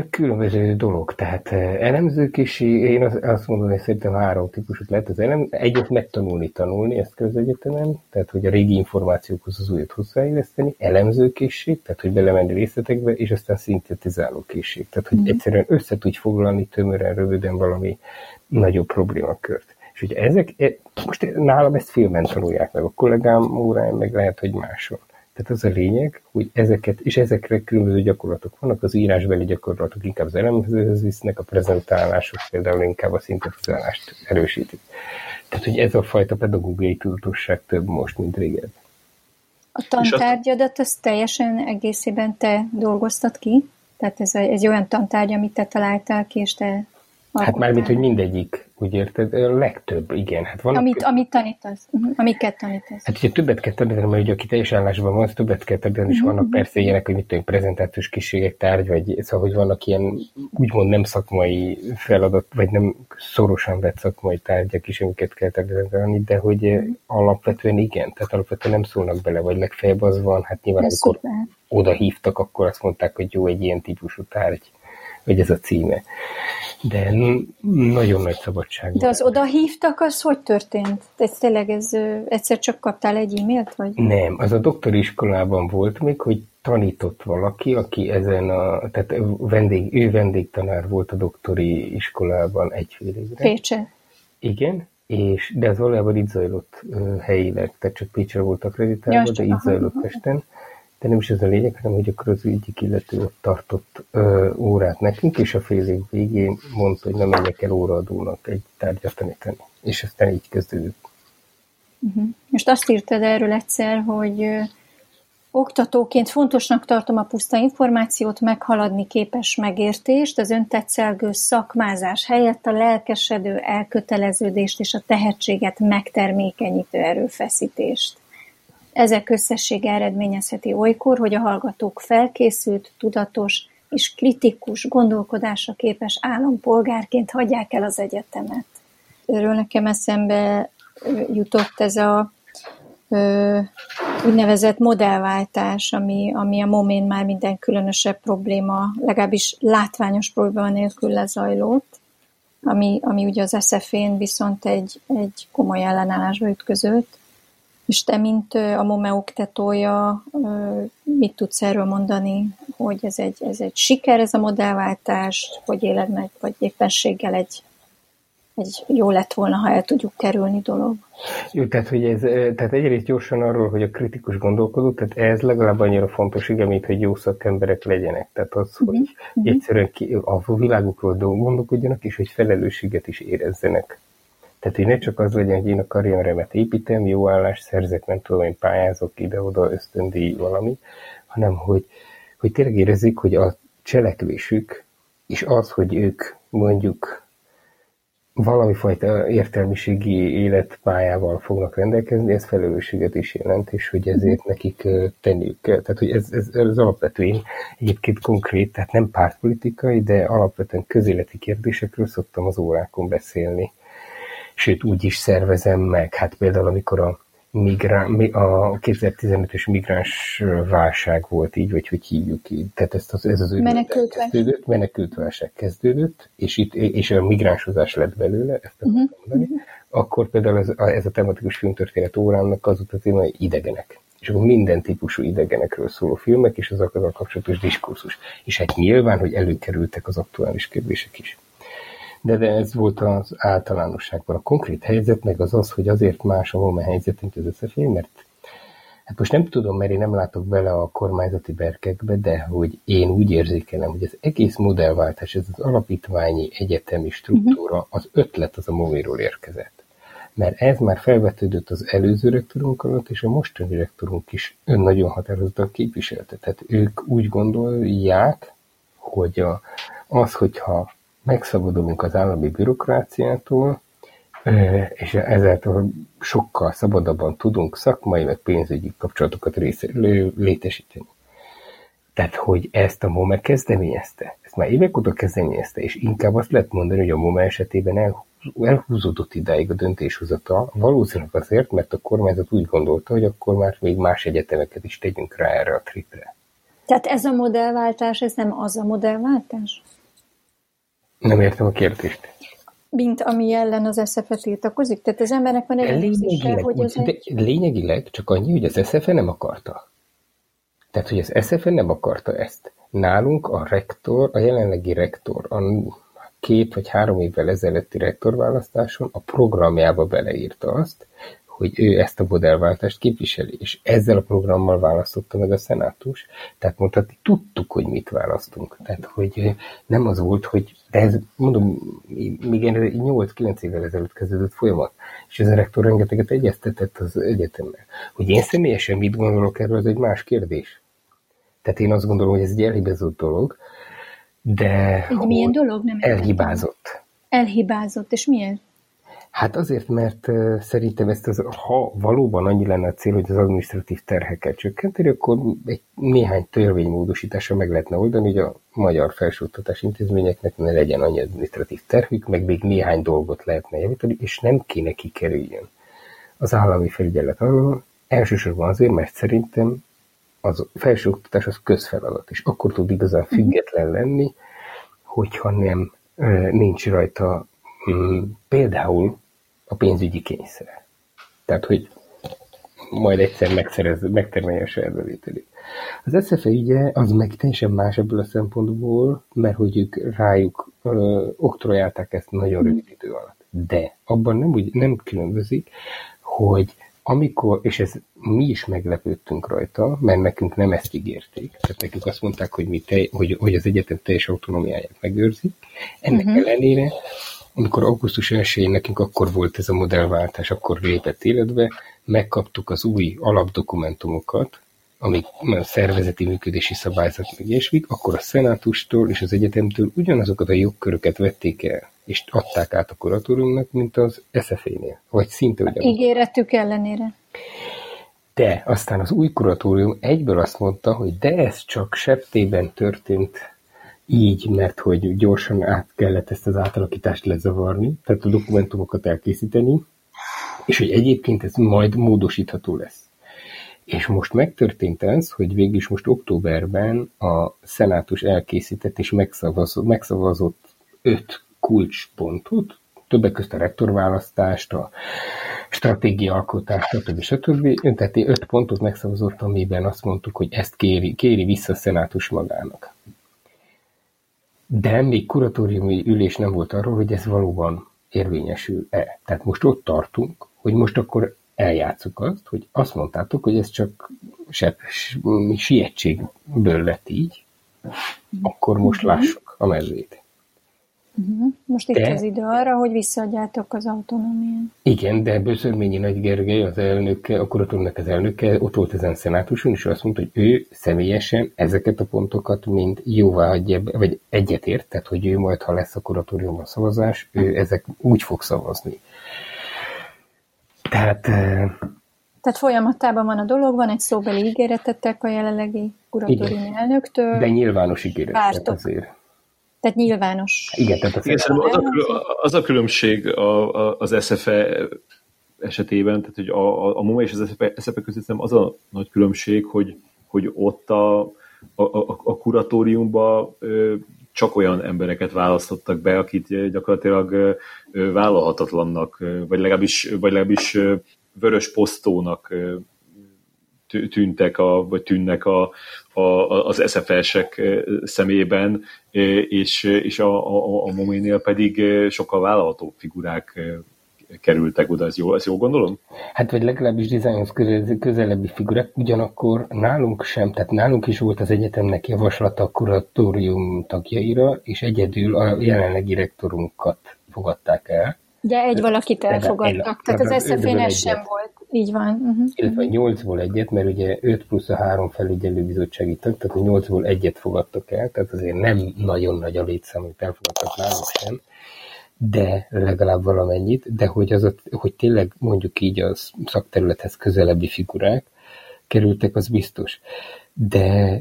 különböző dolog, tehát elemzőkészség, én azt mondom, hogy szerintem három típusot lehet az elem, egyet megtanulni, tanulni, ezt kell az egyetemen, tehát hogy a régi információkhoz az újat hozzáilleszteni, elemzőkészség, tehát hogy belemenni részletekbe, és aztán szintetizáló készség, tehát hogy mm. egyszerűen össze tudj foglalni tömören, röviden valami nagyobb problémakört. És ugye ezek, e, most nálam ezt filmen tanulják meg, a kollégám óráján meg lehet, hogy máson. Tehát az a lényeg, hogy ezeket, és ezekre különböző gyakorlatok vannak, az írásbeli gyakorlatok inkább az elemzőhöz visznek, a prezentálások például inkább a szintetizálást erősítik. Tehát, hogy ez a fajta pedagógiai tudatosság több most, mint régen. A tantárgyadat az teljesen egészében te dolgoztad ki? Tehát ez egy olyan tantárgy, amit te találtál ki, és te Hát mármint, hogy mindegyik, úgy érted? A legtöbb, igen. Hát van amit, amit tanítasz, uh-huh. amiket tanítasz. Hát ugye többet kell tanítani, mert ugye aki teljes állásban van, az többet kell tanítani, és uh-huh. vannak persze ilyenek, hogy mit tudom, prezentációs készségek tárgy, vagy szóval, hogy vannak ilyen úgymond nem szakmai feladat, vagy nem szorosan vett szakmai tárgyak is, amiket kell tanítani, de hogy uh-huh. alapvetően igen, tehát alapvetően nem szólnak bele, vagy legfeljebb az van, hát nyilván Ez amikor szuper. oda hívtak, akkor azt mondták, hogy jó, egy ilyen típusú tárgy hogy ez a címe. De nagyon nagy szabadság. De az oda hívtak, az hogy történt? Ez tényleg ez, egyszer csak kaptál egy e-mailt? Vagy? Nem, az a doktori iskolában volt még, hogy tanított valaki, aki ezen a, tehát vendég, ő vendégtanár volt a doktori iskolában egy fél évre. Pécse. Igen, és, de az valójában itt zajlott helyileg, tehát csak Pécsre volt akreditálva, de itt zajlott Pesten de nem is ez a lényeg, hanem hogy akkor az ügyik illető ott tartott ö, órát nekünk, és a fél év végén mondta, hogy nem menjek el óraadónak egy tárgyat tanítani. És aztán így kezdődött. Uh-huh. Most azt írtad erről egyszer, hogy ö, oktatóként fontosnak tartom a puszta információt, meghaladni képes megértést, az öntetszelgő szakmázás helyett a lelkesedő elköteleződést és a tehetséget megtermékenyítő erőfeszítést. Ezek összessége eredményezheti olykor, hogy a hallgatók felkészült, tudatos és kritikus gondolkodásra képes állampolgárként hagyják el az egyetemet. Erről nekem eszembe jutott ez a úgynevezett modellváltás, ami, ami a momén már minden különösebb probléma, legalábbis látványos probléma nélkül lezajlott, ami, ami ugye az SZF-én viszont egy, egy komoly ellenállásba ütközött. És te, mint a MOME oktatója, mit tudsz erről mondani, hogy ez egy, ez egy siker, ez a modellváltás, hogy éled meg, vagy éppenséggel egy, egy jó lett volna, ha el tudjuk kerülni dolog. Jó, tehát, hogy ez, tehát egyrészt gyorsan arról, hogy a kritikus gondolkodó, tehát ez legalább annyira fontos, igen, mint hogy jó szakemberek legyenek. Tehát az, hogy uh-huh. egyszerűen ki, a világukról gondolkodjanak, és hogy felelősséget is érezzenek. Tehát, hogy ne csak az legyen, hogy én a karrieremet építem, jó állást szerzek, nem tudom, én pályázok ide-oda, ösztöndíj valami, hanem hogy, hogy tényleg érezzék, hogy a cselekvésük, és az, hogy ők mondjuk valami fajta értelmiségi életpályával fognak rendelkezni, ez felelősséget is jelent, és hogy ezért nekik tenniük kell. Tehát, hogy ez, ez, ez alapvetően egyébként konkrét, tehát nem pártpolitikai, de alapvetően közéleti kérdésekről szoktam az órákon beszélni sőt úgy is szervezem meg. Hát például amikor a, migrán, a 2015-ös migráns válság volt így, vagy hogy hívjuk így. Tehát ezt az, ez az menekült kezdődött, menekült válság kezdődött, és, itt, és a migránsozás lett belőle, ezt uh-huh. mondani. Uh-huh. Akkor például ez, a, ez a tematikus filmtörténet órámnak az volt a téma, hogy idegenek és akkor minden típusú idegenekről szóló filmek, és az azzal kapcsolatos diskurzus. És hát nyilván, hogy előkerültek az aktuális kérdések is de, de ez volt az általánosságban. A konkrét helyzet meg az az, hogy azért más a HOME helyzet, mint az összefély, mert hát most nem tudom, mert én nem látok bele a kormányzati berkekbe, de hogy én úgy érzékelem, hogy az egész modellváltás, ez az alapítványi egyetemi struktúra, az ötlet az a moviról érkezett. mert ez már felvetődött az előző rektorunk alatt, és a mostani rektorunk is ön nagyon határozottan képviselte. Tehát ők úgy gondolják, hogy a, az, hogyha megszabadulunk az állami bürokráciától, és ezáltal sokkal szabadabban tudunk szakmai, meg pénzügyi kapcsolatokat része, létesíteni. Tehát, hogy ezt a MOME kezdeményezte, ezt már évek óta kezdeményezte, és inkább azt lehet mondani, hogy a MOME esetében elhúzódott idáig a döntéshozata, valószínűleg azért, mert a kormányzat úgy gondolta, hogy akkor már még más egyetemeket is tegyünk rá erre a tripre. Tehát ez a modellváltás, ez nem az a modellváltás? Nem értem a kérdést. Mint ami ellen az SZF-e tiltakozik? Tehát az embernek van egy lényegileg, hogy az egy... lényegileg csak annyi, hogy az SZF-e nem akarta. Tehát, hogy az SZF-e nem akarta ezt. Nálunk a rektor, a jelenlegi rektor, a két vagy három évvel ezelőtti rektorválasztáson a programjába beleírta azt, hogy ő ezt a modellváltást képviseli, és ezzel a programmal választotta meg a szenátus. Tehát mondhatni, tudtuk, hogy mit választunk. Tehát, hogy nem az volt, hogy de ez, mondom, még 8-9 évvel ezelőtt kezdődött folyamat, és ez a rektor rengeteget egyeztetett az egyetemmel. Hogy én személyesen mit gondolok erről, ez egy más kérdés. Tehát én azt gondolom, hogy ez egy elhibázott dolog, de... Egy milyen dolog? Nem elhibázott. Elhibázott, és miért? Hát azért, mert szerintem ezt az, ha valóban annyi lenne a cél, hogy az administratív terheket csökkenteni, akkor egy néhány törvénymódosításra meg lehetne oldani, hogy a magyar felsőoktatás intézményeknek ne legyen annyi administratív terhük, meg még néhány dolgot lehetne javítani, és nem kéne kikerüljön az állami felügyelet arról, elsősorban azért, mert szerintem az felsőoktatás az közfeladat, és akkor tud igazán mhm. független lenni, hogyha nem nincs rajta mm, például a pénzügyi kényszer. Tehát, hogy majd egyszer megszerez, megtermelje a saját bevételét. Az SZFE ügye az meg teljesen más ebből a szempontból, mert hogy ők rájuk ö, oktrojálták ezt nagyon rövid idő alatt. De abban nem, úgy, nem különbözik, hogy amikor, és ez mi is meglepődtünk rajta, mert nekünk nem ezt ígérték. Tehát nekünk azt mondták, hogy, mi te, hogy, hogy az egyetem teljes autonómiáját megőrzik. Ennek uh-huh. ellenére amikor augusztus 1 nekünk akkor volt ez a modellváltás, akkor lépett életbe, megkaptuk az új alapdokumentumokat, amik a szervezeti működési szabályzat meg ilyesmik, akkor a szenátustól és az egyetemtől ugyanazokat a jogköröket vették el, és adták át a kuratóriumnak, mint az SFA-nél, vagy szinte ugyanaz. Ígéretük ellenére. De aztán az új kuratórium egyből azt mondta, hogy de ez csak septében történt így, mert hogy gyorsan át kellett ezt az átalakítást lezavarni, tehát a dokumentumokat elkészíteni, és hogy egyébként ez majd módosítható lesz. És most megtörtént ez, hogy végül most októberben a szenátus elkészített és megszavazott, megszavazott öt kulcspontot, többek között a rektorválasztást, a stratégiaalkotást, stb. stb. Tehát öt pontot megszavazott, amiben azt mondtuk, hogy ezt kéri, kéri vissza a szenátus magának. De még kuratóriumi ülés nem volt arról, hogy ez valóban érvényesül-e. Tehát most ott tartunk, hogy most akkor eljátszuk azt, hogy azt mondtátok, hogy ez csak se, sietségből lett így, akkor most mhm. lássuk a mezőt. Uh-huh. Most itt de, az idő arra, hogy visszaadjátok az autonómiát. Igen, de Böszörményi Nagy Gergely, az elnöke, a kuratóriumnak az elnöke, ott volt ezen szenátuson, és azt mondta, hogy ő személyesen ezeket a pontokat mind jóvá hagyja, vagy egyetért, tehát hogy ő majd, ha lesz a kuratóriumban szavazás, ő ezek úgy fog szavazni. Tehát... Tehát folyamatában van a dolog, van egy szóbeli ígéretetek a jelenlegi kuratóriumi elnöktől. De nyilvános ígéret azért. Tehát nyilvános. Igen, tehát az, Igen, az, a, az a különbség a, a, az SFE esetében, tehát hogy a, a, a MOMA és az SFE, SFE között az a nagy különbség, hogy, hogy ott a, a, a, a kuratóriumban csak olyan embereket választottak be, akit gyakorlatilag vállalhatatlannak, vagy legalábbis, vagy legalábbis vörös posztónak tűntek, a, vagy tűnnek a, a, az SFS-ek szemében, és, és a, a, a Moménél pedig sokkal vállalható figurák kerültek oda, ez jó, ez jó gondolom? Hát vagy legalábbis dizájnhoz közelebbi figurák, ugyanakkor nálunk sem, tehát nálunk is volt az egyetemnek javaslata a kuratórium tagjaira, és egyedül a jelenlegi rektorunkat fogadták el, De egy valakit elfogadtak, tehát az SZF-én sem volt. Így van. Uh-huh. Illetve 8-ból egyet, mert ugye 5 plusz a 3 felügyelő bizottsági tag, tehát a 8-ból egyet fogadtak el, tehát azért nem nagyon nagy a létszám, amit elfogadtak náluk sem, de legalább valamennyit, de hogy, az, hogy tényleg mondjuk így a szakterülethez közelebbi figurák kerültek, az biztos. De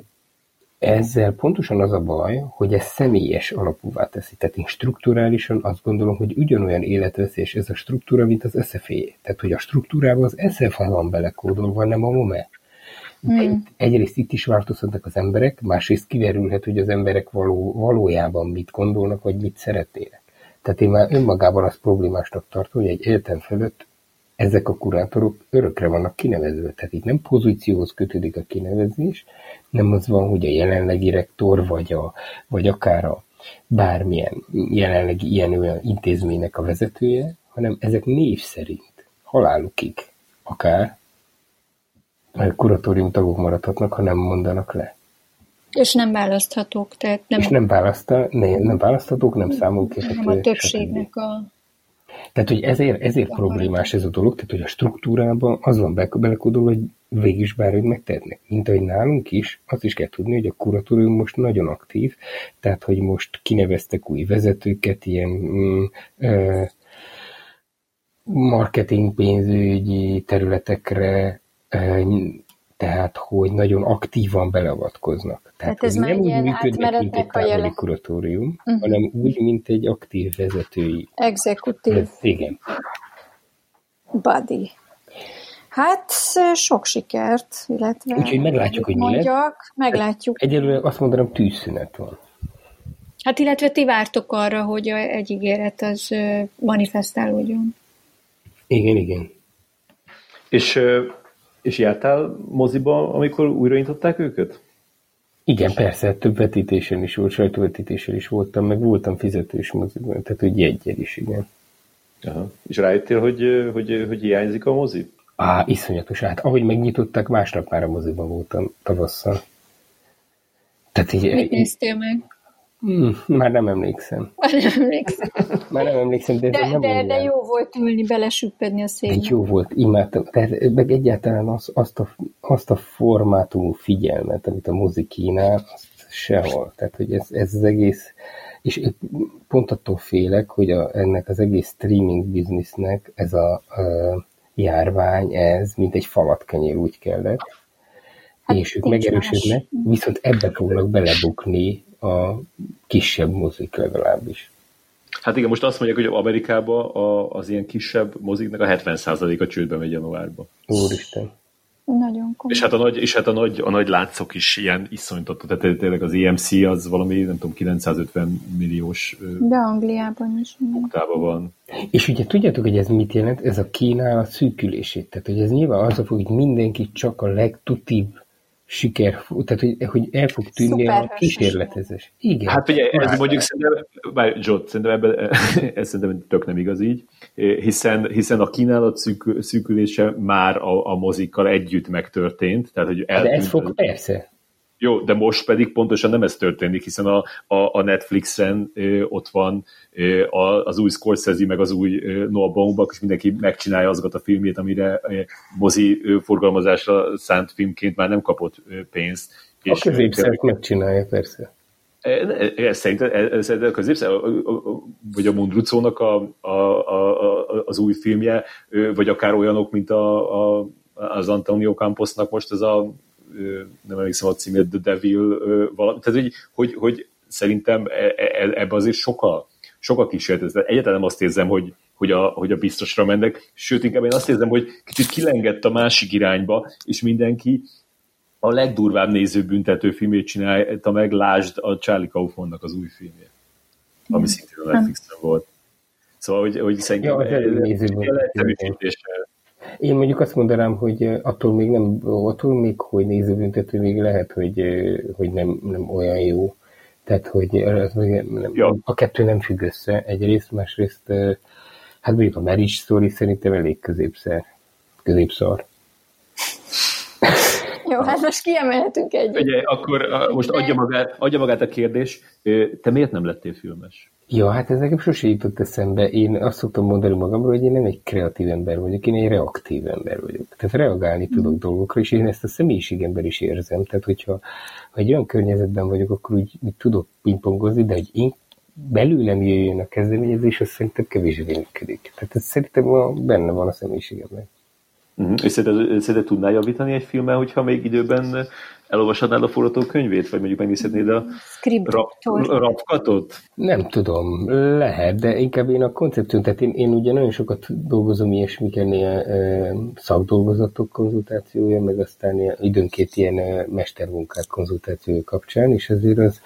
ezzel pontosan az a baj, hogy ez személyes alapúvá teszi. Tehát én strukturálisan azt gondolom, hogy ugyanolyan életveszélyes ez a struktúra, mint az SFE. Tehát, hogy a struktúrában az SF van belekódolva, nem a MOME. Mm. Egyrészt itt is változhatnak az emberek, másrészt kiderülhet, hogy az emberek való, valójában mit gondolnak, vagy mit szeretnének. Tehát én már önmagában azt problémásnak tartom, hogy egy egyetem fölött ezek a kurátorok örökre vannak kinevezve. Tehát itt nem pozícióhoz kötődik a kinevezés, nem az van, hogy a jelenlegi rektor, vagy, a, vagy akár a bármilyen jelenlegi ilyen-olyan intézménynek a vezetője, hanem ezek név szerint halálukig akár a kuratórium tagok maradhatnak, ha nem mondanak le. És nem választhatók, tehát nem... És nem, választa, nem, nem választhatók, nem számunk Nem a többségnek a tehát, hogy ezért, ezért problémás ez a dolog, tehát, hogy a struktúrában az van belekódolva, hogy végig is bárhogy megtehetnek. Mint ahogy nálunk is, azt is kell tudni, hogy a kuratórium most nagyon aktív, tehát, hogy most kineveztek új vezetőket, ilyen mm, ö, marketing pénzügyi területekre, tehát hogy nagyon aktívan beleavatkoznak. Tehát hát ez nem úgy működnek, mint egy távoli kuratórium, uh-huh. hanem úgy, mint egy aktív vezetői. Exekutív. Igen. Body. Hát sok sikert, illetve... Úgyhogy meglátjuk, hogy mondjak, mi lesz. Meglátjuk. Egyelőre azt mondanám, tűzszünet van. Hát illetve ti vártok arra, hogy egy ígéret az manifestálódjon. Igen, igen. És és jártál moziba, amikor újraintották őket? Igen, persze, több vetítésen is volt, sajtóvetítésen is voltam, meg voltam fizetős moziban, tehát hogy jegyen is, igen. Aha. És rájöttél, hogy, hogy, hogy hiányzik a mozi? Á, iszonyatos. Hát ahogy megnyitották, másnap már a moziban voltam tavasszal. Tehát így, Mit néztél meg? Hmm, már nem emlékszem. Már nem emlékszem. már nem emlékszem, de, de, nem de, de jó volt ülni, belesüppedni a székbe. Jó volt, imádtam. Tehát, meg egyáltalán az, azt, a, azt a formátumú figyelmet, amit a mozi kínál, azt sehol. Tehát, hogy ez, ez az egész, és pont attól félek, hogy a, ennek az egész streaming biznisznek ez a, a járvány, ez mint egy kenyér úgy kellett, hát és ők megerősödnek, viszont ebbe fognak belebukni a kisebb mozik legalábbis. Hát igen, most azt mondják, hogy Amerikában az ilyen kisebb moziknak a 70%-a csődbe megy januárba. Úristen. Nagyon komoly. És hát a nagy, és hát a nagy, a nagy látszok is ilyen iszonytató, tehát tényleg az EMC az valami, nem tudom, 950 milliós De Angliában is. Oktában van. És ugye tudjátok, hogy ez mit jelent? Ez a kínálat szűkülését. Tehát, hogy ez nyilván az, hogy mindenki csak a legtutibb siker, tehát hogy, hogy el fog tűnni Szuper a kísérletezés. Igen. Hát ugye, ez mondjuk szerintem, bár Zsolt, szerintem ebben, ez szerintem tök nem igaz így, hiszen, hiszen a kínálat szűk, szűkülése már a, a mozikkal együtt megtörtént. Tehát, hogy De ez fog, persze. Jó, de most pedig pontosan nem ez történik, hiszen a, a, a Netflixen ö, ott van ö, az új Scorsese, meg az új ö, Noah Baumbach, és mindenki megcsinálja azokat a filmjét, amire ö, mozi ö, forgalmazásra szánt filmként már nem kapott ö, pénzt. A középszert megcsinálja, persze. Szerintem szerint a középszer, vagy a Mundrucónak a, a, a, az új filmje, vagy akár olyanok, mint a, a, az Antonio Camposnak most ez a nem emlékszem a címét, The Devil, valami, tehát hogy, hogy, hogy szerintem e, e, e, ebbe azért sokkal, sokkal kísérlet. Egyáltalán nem azt érzem, hogy, hogy, a, hogy a biztosra mennek, sőt, inkább én azt érzem, hogy kicsit kilengett a másik irányba, és mindenki a legdurvább nézőbüntető filmét csinálta meg, lásd a Charlie Kaufmannak az új filmje, ami szintén a Netflixen volt. Szóval, hogy, hogy szerintem ja, ez, ez, ez, én mondjuk azt mondanám, hogy attól még nem, attól még, hogy nézőbüntető, még lehet, hogy, hogy nem, nem olyan jó. Tehát, hogy nem, ja. a kettő nem függ össze egyrészt, másrészt, hát mondjuk a Marriage Story szerintem elég középszer, középszar. Jó, hát most kiemelhetünk egy. Ugye, akkor most adja magát, adja magát a kérdés, te miért nem lettél filmes? Ja, hát ez nekem sose jutott eszembe. Én azt szoktam mondani magamról, hogy én nem egy kreatív ember vagyok, én egy reaktív ember vagyok. Tehát reagálni mm. tudok dolgokra, és én ezt a személyiségemben is érzem. Tehát, hogyha ha egy olyan környezetben vagyok, akkor úgy, úgy tudok pingpongozni, de hogy én belőlem jöjjön a kezdeményezés, az szerintem kevésbé működik. Tehát ez szerintem benne van a személyiségemben. Uh-huh. És szerinted, szerinted tudnál javítani egy filmen, hogyha még időben elolvashatnád a forgatókönyvét, vagy mondjuk megnézhetnéd a rapkatot? Nem tudom, lehet, de inkább én a koncepción, tehát én, én ugye nagyon sokat dolgozom ilyesmiken, ilyen szakdolgozatok konzultációja, meg aztán ilyen, időnként ilyen mestermunkák konzultációja kapcsán, és ezért az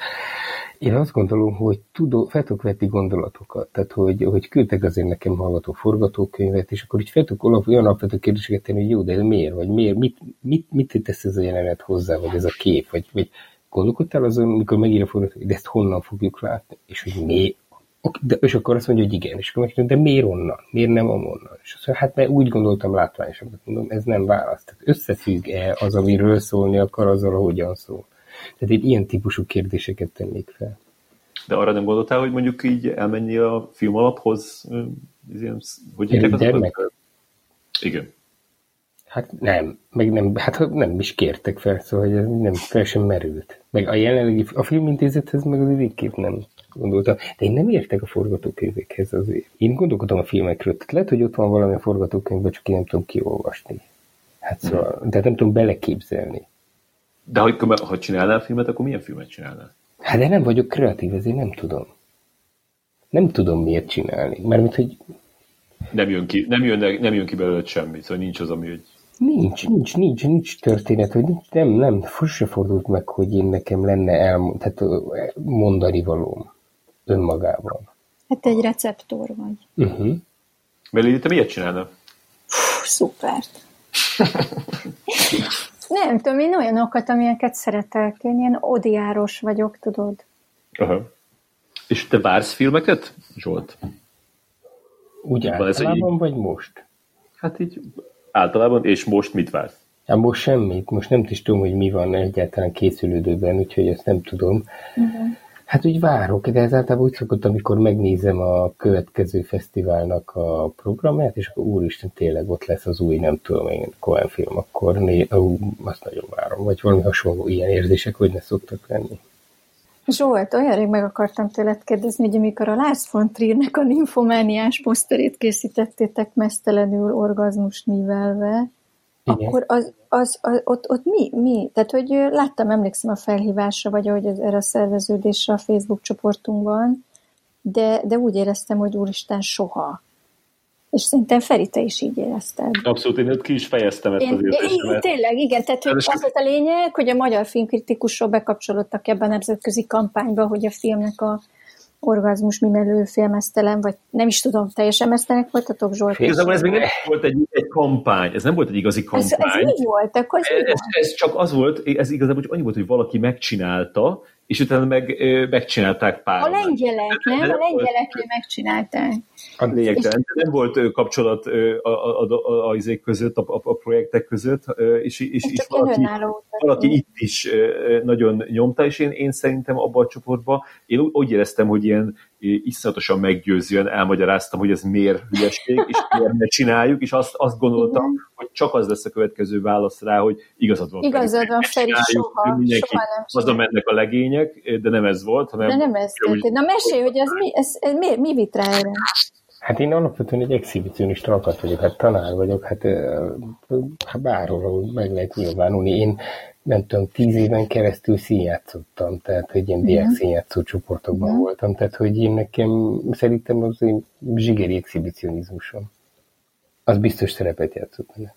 én azt gondolom, hogy tudó, fel tudok vetni gondolatokat, tehát hogy, hogy küldtek azért nekem hallgató forgatókönyvet, és akkor így fel tudok olyan alapvető kérdéseket tenni, hogy jó, de miért, vagy miért, mit, mit, mit tesz ez a jelenet hozzá, vagy ez a kép, vagy, vagy gondolkodtál azon, amikor megír a forgatókönyvet, de ezt honnan fogjuk látni, és hogy mi, de, és akkor azt mondja, hogy igen, és akkor megkérdezem, de miért onnan? Miért nem onnan? És azt mondja, hát mert úgy gondoltam látványosan, mondom, ez nem válasz. Tehát összefügg-e az, amiről szólni akar, azzal, hogyan szól. Tehát én ilyen típusú kérdéseket tennék fel. De arra nem gondoltál, hogy mondjuk így elmenni a film alaphoz? Ilyen, hogy gyermek? Igen. Hát nem, meg nem, hát nem is kértek fel, szóval hogy ez nem fel sem merült. Meg a jelenlegi, a filmintézethez meg az végképp nem gondoltam. De én nem értek a forgatókönyvekhez azért. Én gondolkodom a filmekről. Tehát lehet, hogy ott van valami a forgatókönyvben, csak én nem tudom kiolvasni. Hát szóval, de nem tudom beleképzelni. De ha, ha csinálnál filmet, akkor milyen filmet csinálnál? Hát de nem vagyok kreatív, ezért nem tudom. Nem tudom miért csinálni. Mert hogy... Nem jön ki, nem jön, nem jön ki belőle semmi, szóval nincs az, ami hogy... Nincs, nincs, nincs, nincs történet, hogy nincs, nem, nem, se fordult meg, hogy én nekem lenne elmond, tehát mondani valóm önmagában. Hát egy receptor vagy. Uh-huh. Meli, te miért csinálna? Szupert. Nem tudom, én olyanokat, amilyeneket szeretek. Én ilyen odiáros vagyok, tudod. Aha. És te vársz filmeket, Zsolt? Úgy általában, vagy most? Hát így általában, és most mit vársz? Hát most semmit, most nem is tudom, hogy mi van egyáltalán készülődőben, úgyhogy ezt nem tudom. Uh-huh. Hát úgy várok, de ez általában úgy szokott, amikor megnézem a következő fesztiválnak a programját, és akkor úristen, tényleg ott lesz az új, nem tudom én, Cohen film, akkor né, ó, azt nagyon várom, vagy valami hasonló ilyen érzések, hogy ne szoktak lenni. Zsolt, olyan rég meg akartam tőled kérdezni, hogy amikor a Lars von Triernek a ninfomániás poszterét készítettétek mesztelenül orgazmus igen. akkor az, az, az, ott, ott mi, mi? Tehát, hogy láttam, emlékszem a felhívásra, vagy ahogy ez, erre a szerveződésre a Facebook csoportunkban, de, de úgy éreztem, hogy úristen, soha. És szerintem Feri, te is így érezted. Abszolút, én ott ki is fejeztem ezt én, az érzésemet. Tényleg, igen, tehát hogy az a lényeg, hogy a magyar filmkritikusok bekapcsolódtak ebben a nemzetközi kampányba, hogy a filmnek a orgazmus mimelő félmeztelen, vagy nem is tudom, teljesen mesztelenek voltatok, Zsolt? Igazából ez még nem volt egy, egy kampány, ez nem volt egy igazi kampány. Ez, ez mi volt? Akkor ez, ez, ez, csak az volt, ez igazából csak annyi volt, hogy valaki megcsinálta, és utána meg, megcsinálták pár. A lengyelek, nem? A lengyelek megcsinálták. A lényegtelen. Nem volt kapcsolat a, a, a, a, a, között, a, a projektek között, és, és, és valaki, valaki itt is nagyon nyomta, és én, én szerintem abban a csoportban, én úgy éreztem, hogy ilyen iszonyatosan meggyőzően elmagyaráztam, hogy ez miért hülyeség, és miért ne csináljuk, és azt, azt gondoltam, Igen. hogy csak az lesz a következő válasz rá, hogy igazad van. Igazad van, Feri, soha, mindenki, soha nem Azon mennek a legények, de nem ez volt, hanem... De nem ez történt. Na mesélj, hogy ez mi, ez, ez mi, mi vit rá erre? Hát én alapvetően egy exhibicionista alkat vagyok, hát tanár vagyok, hát, hát bárhol meg lehet nyilvánulni. Én nem tudom, tíz éven keresztül színjátszottam, tehát hogy ilyen diák színjátszó csoportokban uh-huh. voltam, tehát hogy én nekem szerintem az én zsigeri exhibicionizmusom. Az biztos szerepet játszott benne.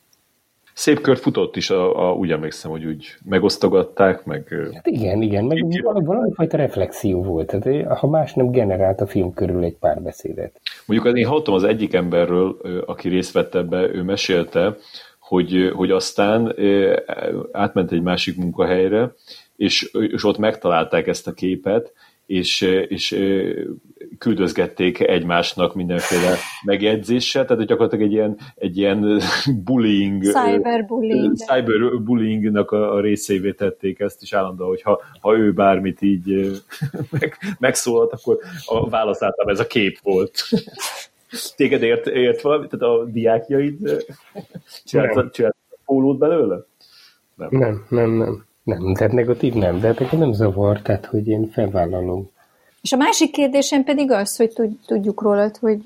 Szép kört futott is, a, a, úgy emlékszem, hogy úgy megosztogatták, meg... Hát igen, igen, meg valami, valami fajta reflexió volt, tehát ha más nem generált a film körül egy pár beszédet. Mondjuk én hallottam az egyik emberről, aki részt vett ebbe, ő mesélte, hogy, hogy aztán átment egy másik munkahelyre, és, és ott megtalálták ezt a képet, és, és küldözgették egymásnak mindenféle megjegyzéssel, tehát gyakorlatilag egy ilyen, egy ilyen bullying, cyberbullying. cyberbullyingnak a, a részévé tették ezt, és állandóan, hogy ha, ha ő bármit így meg, megszólalt, akkor a válasz általában ez a kép volt. Téged ért, ért valami? Tehát a diákjaid csináltak pólót belőle? Nem. nem, nem, nem. Nem, tehát negatív nem, de nekem nem zavar, tehát hogy én felvállalom. És a másik kérdésem pedig az, hogy tudjuk rólad, hogy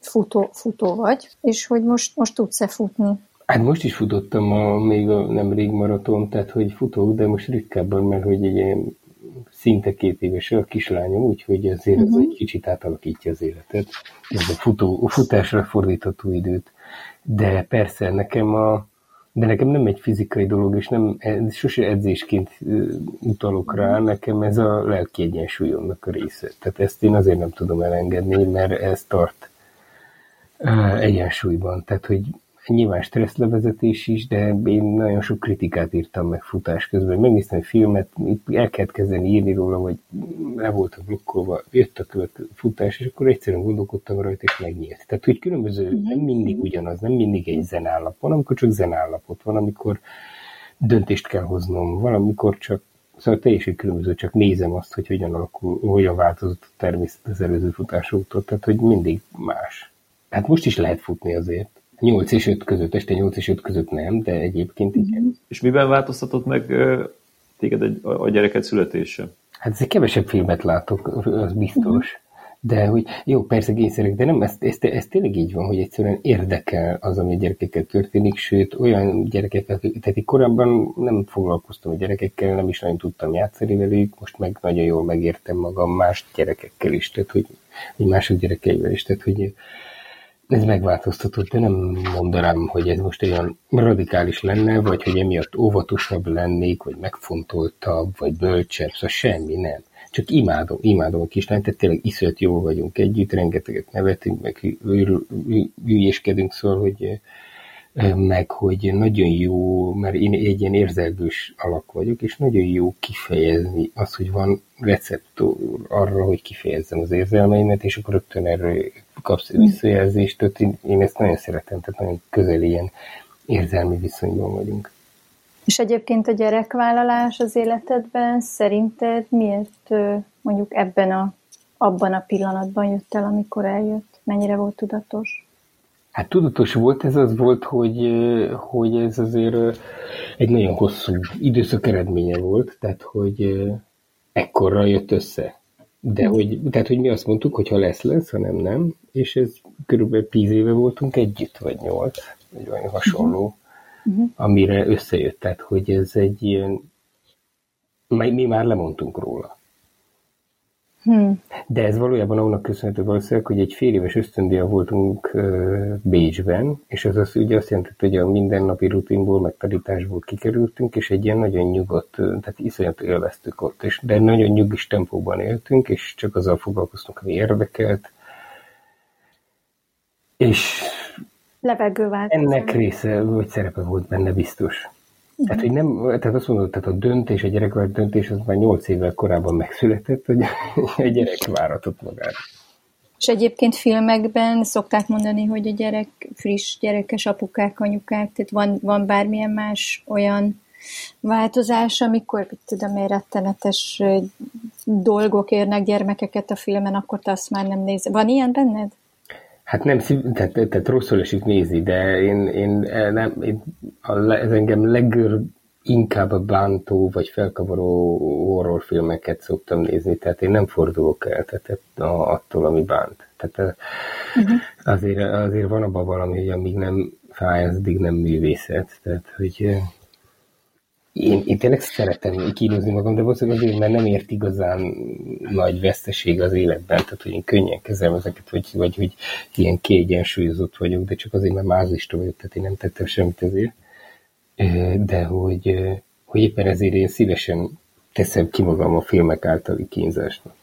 futó, futó vagy, és hogy most, most tudsz-e futni? Hát most is futottam a, még a nemrég maraton, tehát hogy futok, de most ritkábban, mert hogy egy ilyen szinte két éves a kislányom, úgyhogy azért uh-huh. ez egy kicsit átalakítja az életet. Ez a, futó, a futásra fordítható időt. De persze nekem a, de nekem nem egy fizikai dolog, és nem, sose edzésként utalok rá, nekem ez a lelki egyensúlyomnak a része. Tehát ezt én azért nem tudom elengedni, mert ez tart egyensúlyban. Tehát, hogy nyilván stresszlevezetés is, de én nagyon sok kritikát írtam meg futás közben. Megnéztem egy filmet, itt el kellett kezdeni írni róla, vagy le voltak blokkolva, jött a következő futás, és akkor egyszerűen gondolkodtam rajta, és megnyílt. Tehát, hogy különböző, uh-huh. nem mindig ugyanaz, nem mindig egy zenállap van, amikor csak zenállapot van, amikor döntést kell hoznom, valamikor csak Szóval teljesen különböző, csak nézem azt, hogy hogyan alakul, hogyan változott a természet az előző futásútól, tehát hogy mindig más. Hát most is lehet futni azért. 8 és 5 között, este 8 és 5 között nem, de egyébként igen. Mm-hmm. És miben változtatott meg téged a gyereket születése? Hát ez kevesebb filmet látok, az biztos. Mm-hmm. De hogy jó, persze kényszerek, de nem, ez, ez, ez tényleg így van, hogy egyszerűen érdekel az, ami a gyerekekkel történik, sőt, olyan gyerekekkel, tehát korábban nem foglalkoztam a gyerekekkel, nem is nagyon tudtam játszani velük, most meg nagyon jól megértem magam más gyerekekkel is, tehát hogy, hogy mások gyerekeivel is, tehát hogy ez megváltoztatott, de nem mondanám, hogy ez most olyan radikális lenne, vagy hogy emiatt óvatosabb lennék, vagy megfontoltabb, vagy bölcsebb, szóval semmi, nem. Csak imádom, imádom a kislányt, tehát tényleg iszonyat jól vagyunk együtt, rengeteget nevetünk, meg hülyéskedünk, szóval, hogy meg hogy nagyon jó, mert én egy ilyen érzelgős alak vagyok, és nagyon jó kifejezni az, hogy van receptor arra, hogy kifejezzem az érzelmeimet, és akkor rögtön erről kapsz visszajelzést, tehát én, én ezt nagyon szeretem, tehát nagyon közel ilyen érzelmi viszonyban vagyunk. És egyébként a gyerekvállalás az életedben szerinted miért mondjuk ebben a, abban a pillanatban jött el, amikor eljött? Mennyire volt tudatos? Hát tudatos volt, ez az volt, hogy, hogy ez azért egy nagyon hosszú időszak eredménye volt, tehát hogy ekkorra jött össze. De hogy, tehát, hogy mi azt mondtuk, hogy ha lesz, lesz, ha nem, nem, és ez körülbelül tíz éve voltunk együtt, vagy nyolc, vagy olyan hasonló, uh-huh. amire összejött, tehát hogy ez egy ilyen, mi már lemondtunk róla. Hmm. De ez valójában annak köszönhető valószínűleg, hogy egy fél éves ösztöndíja voltunk Bécsben, és ez az ugye azt jelenti, hogy a mindennapi rutinból, meg tanításból kikerültünk, és egy ilyen nagyon nyugodt, tehát iszonyat élveztük ott, és, de nagyon nyugis tempóban éltünk, és csak azzal foglalkoztunk, ami érdekelt. És Ennek része, vagy szerepe volt benne biztos. Tehát, hogy nem, tehát azt mondod, tehát a döntés, a gyerekvált döntés, az már nyolc évvel korábban megszületett, hogy a gyerek váratott magára. És egyébként filmekben szokták mondani, hogy a gyerek friss gyerekes apukák, anyukák, tehát van, van bármilyen más olyan változás, amikor, mit tudom én, rettenetes dolgok érnek gyermekeket a filmen, akkor te azt már nem néz. Van ilyen benned? Hát nem, tehát, tehát rosszul esik nézni, de én, én, eh, nem, én a, ez engem leginkább a bántó vagy felkavaró horrorfilmeket szoktam nézni, tehát én nem fordulok el tehát attól, ami bánt. Tehát uh-huh. azért, azért van abban valami, hogy amíg nem fáj, az addig nem művészet. Tehát, hogy eh, én, én tényleg szeretem kínozni magam, de valószínűleg azért, mert nem ért igazán nagy veszteség az életben, tehát hogy én könnyen kezelem ezeket, vagy, vagy hogy ilyen kiegyensúlyozott vagyok, de csak azért, mert mázista vagyok, tehát én nem tettem semmit ezért. De hogy, hogy éppen ezért én szívesen teszem ki magam a filmek általi kínzásnak.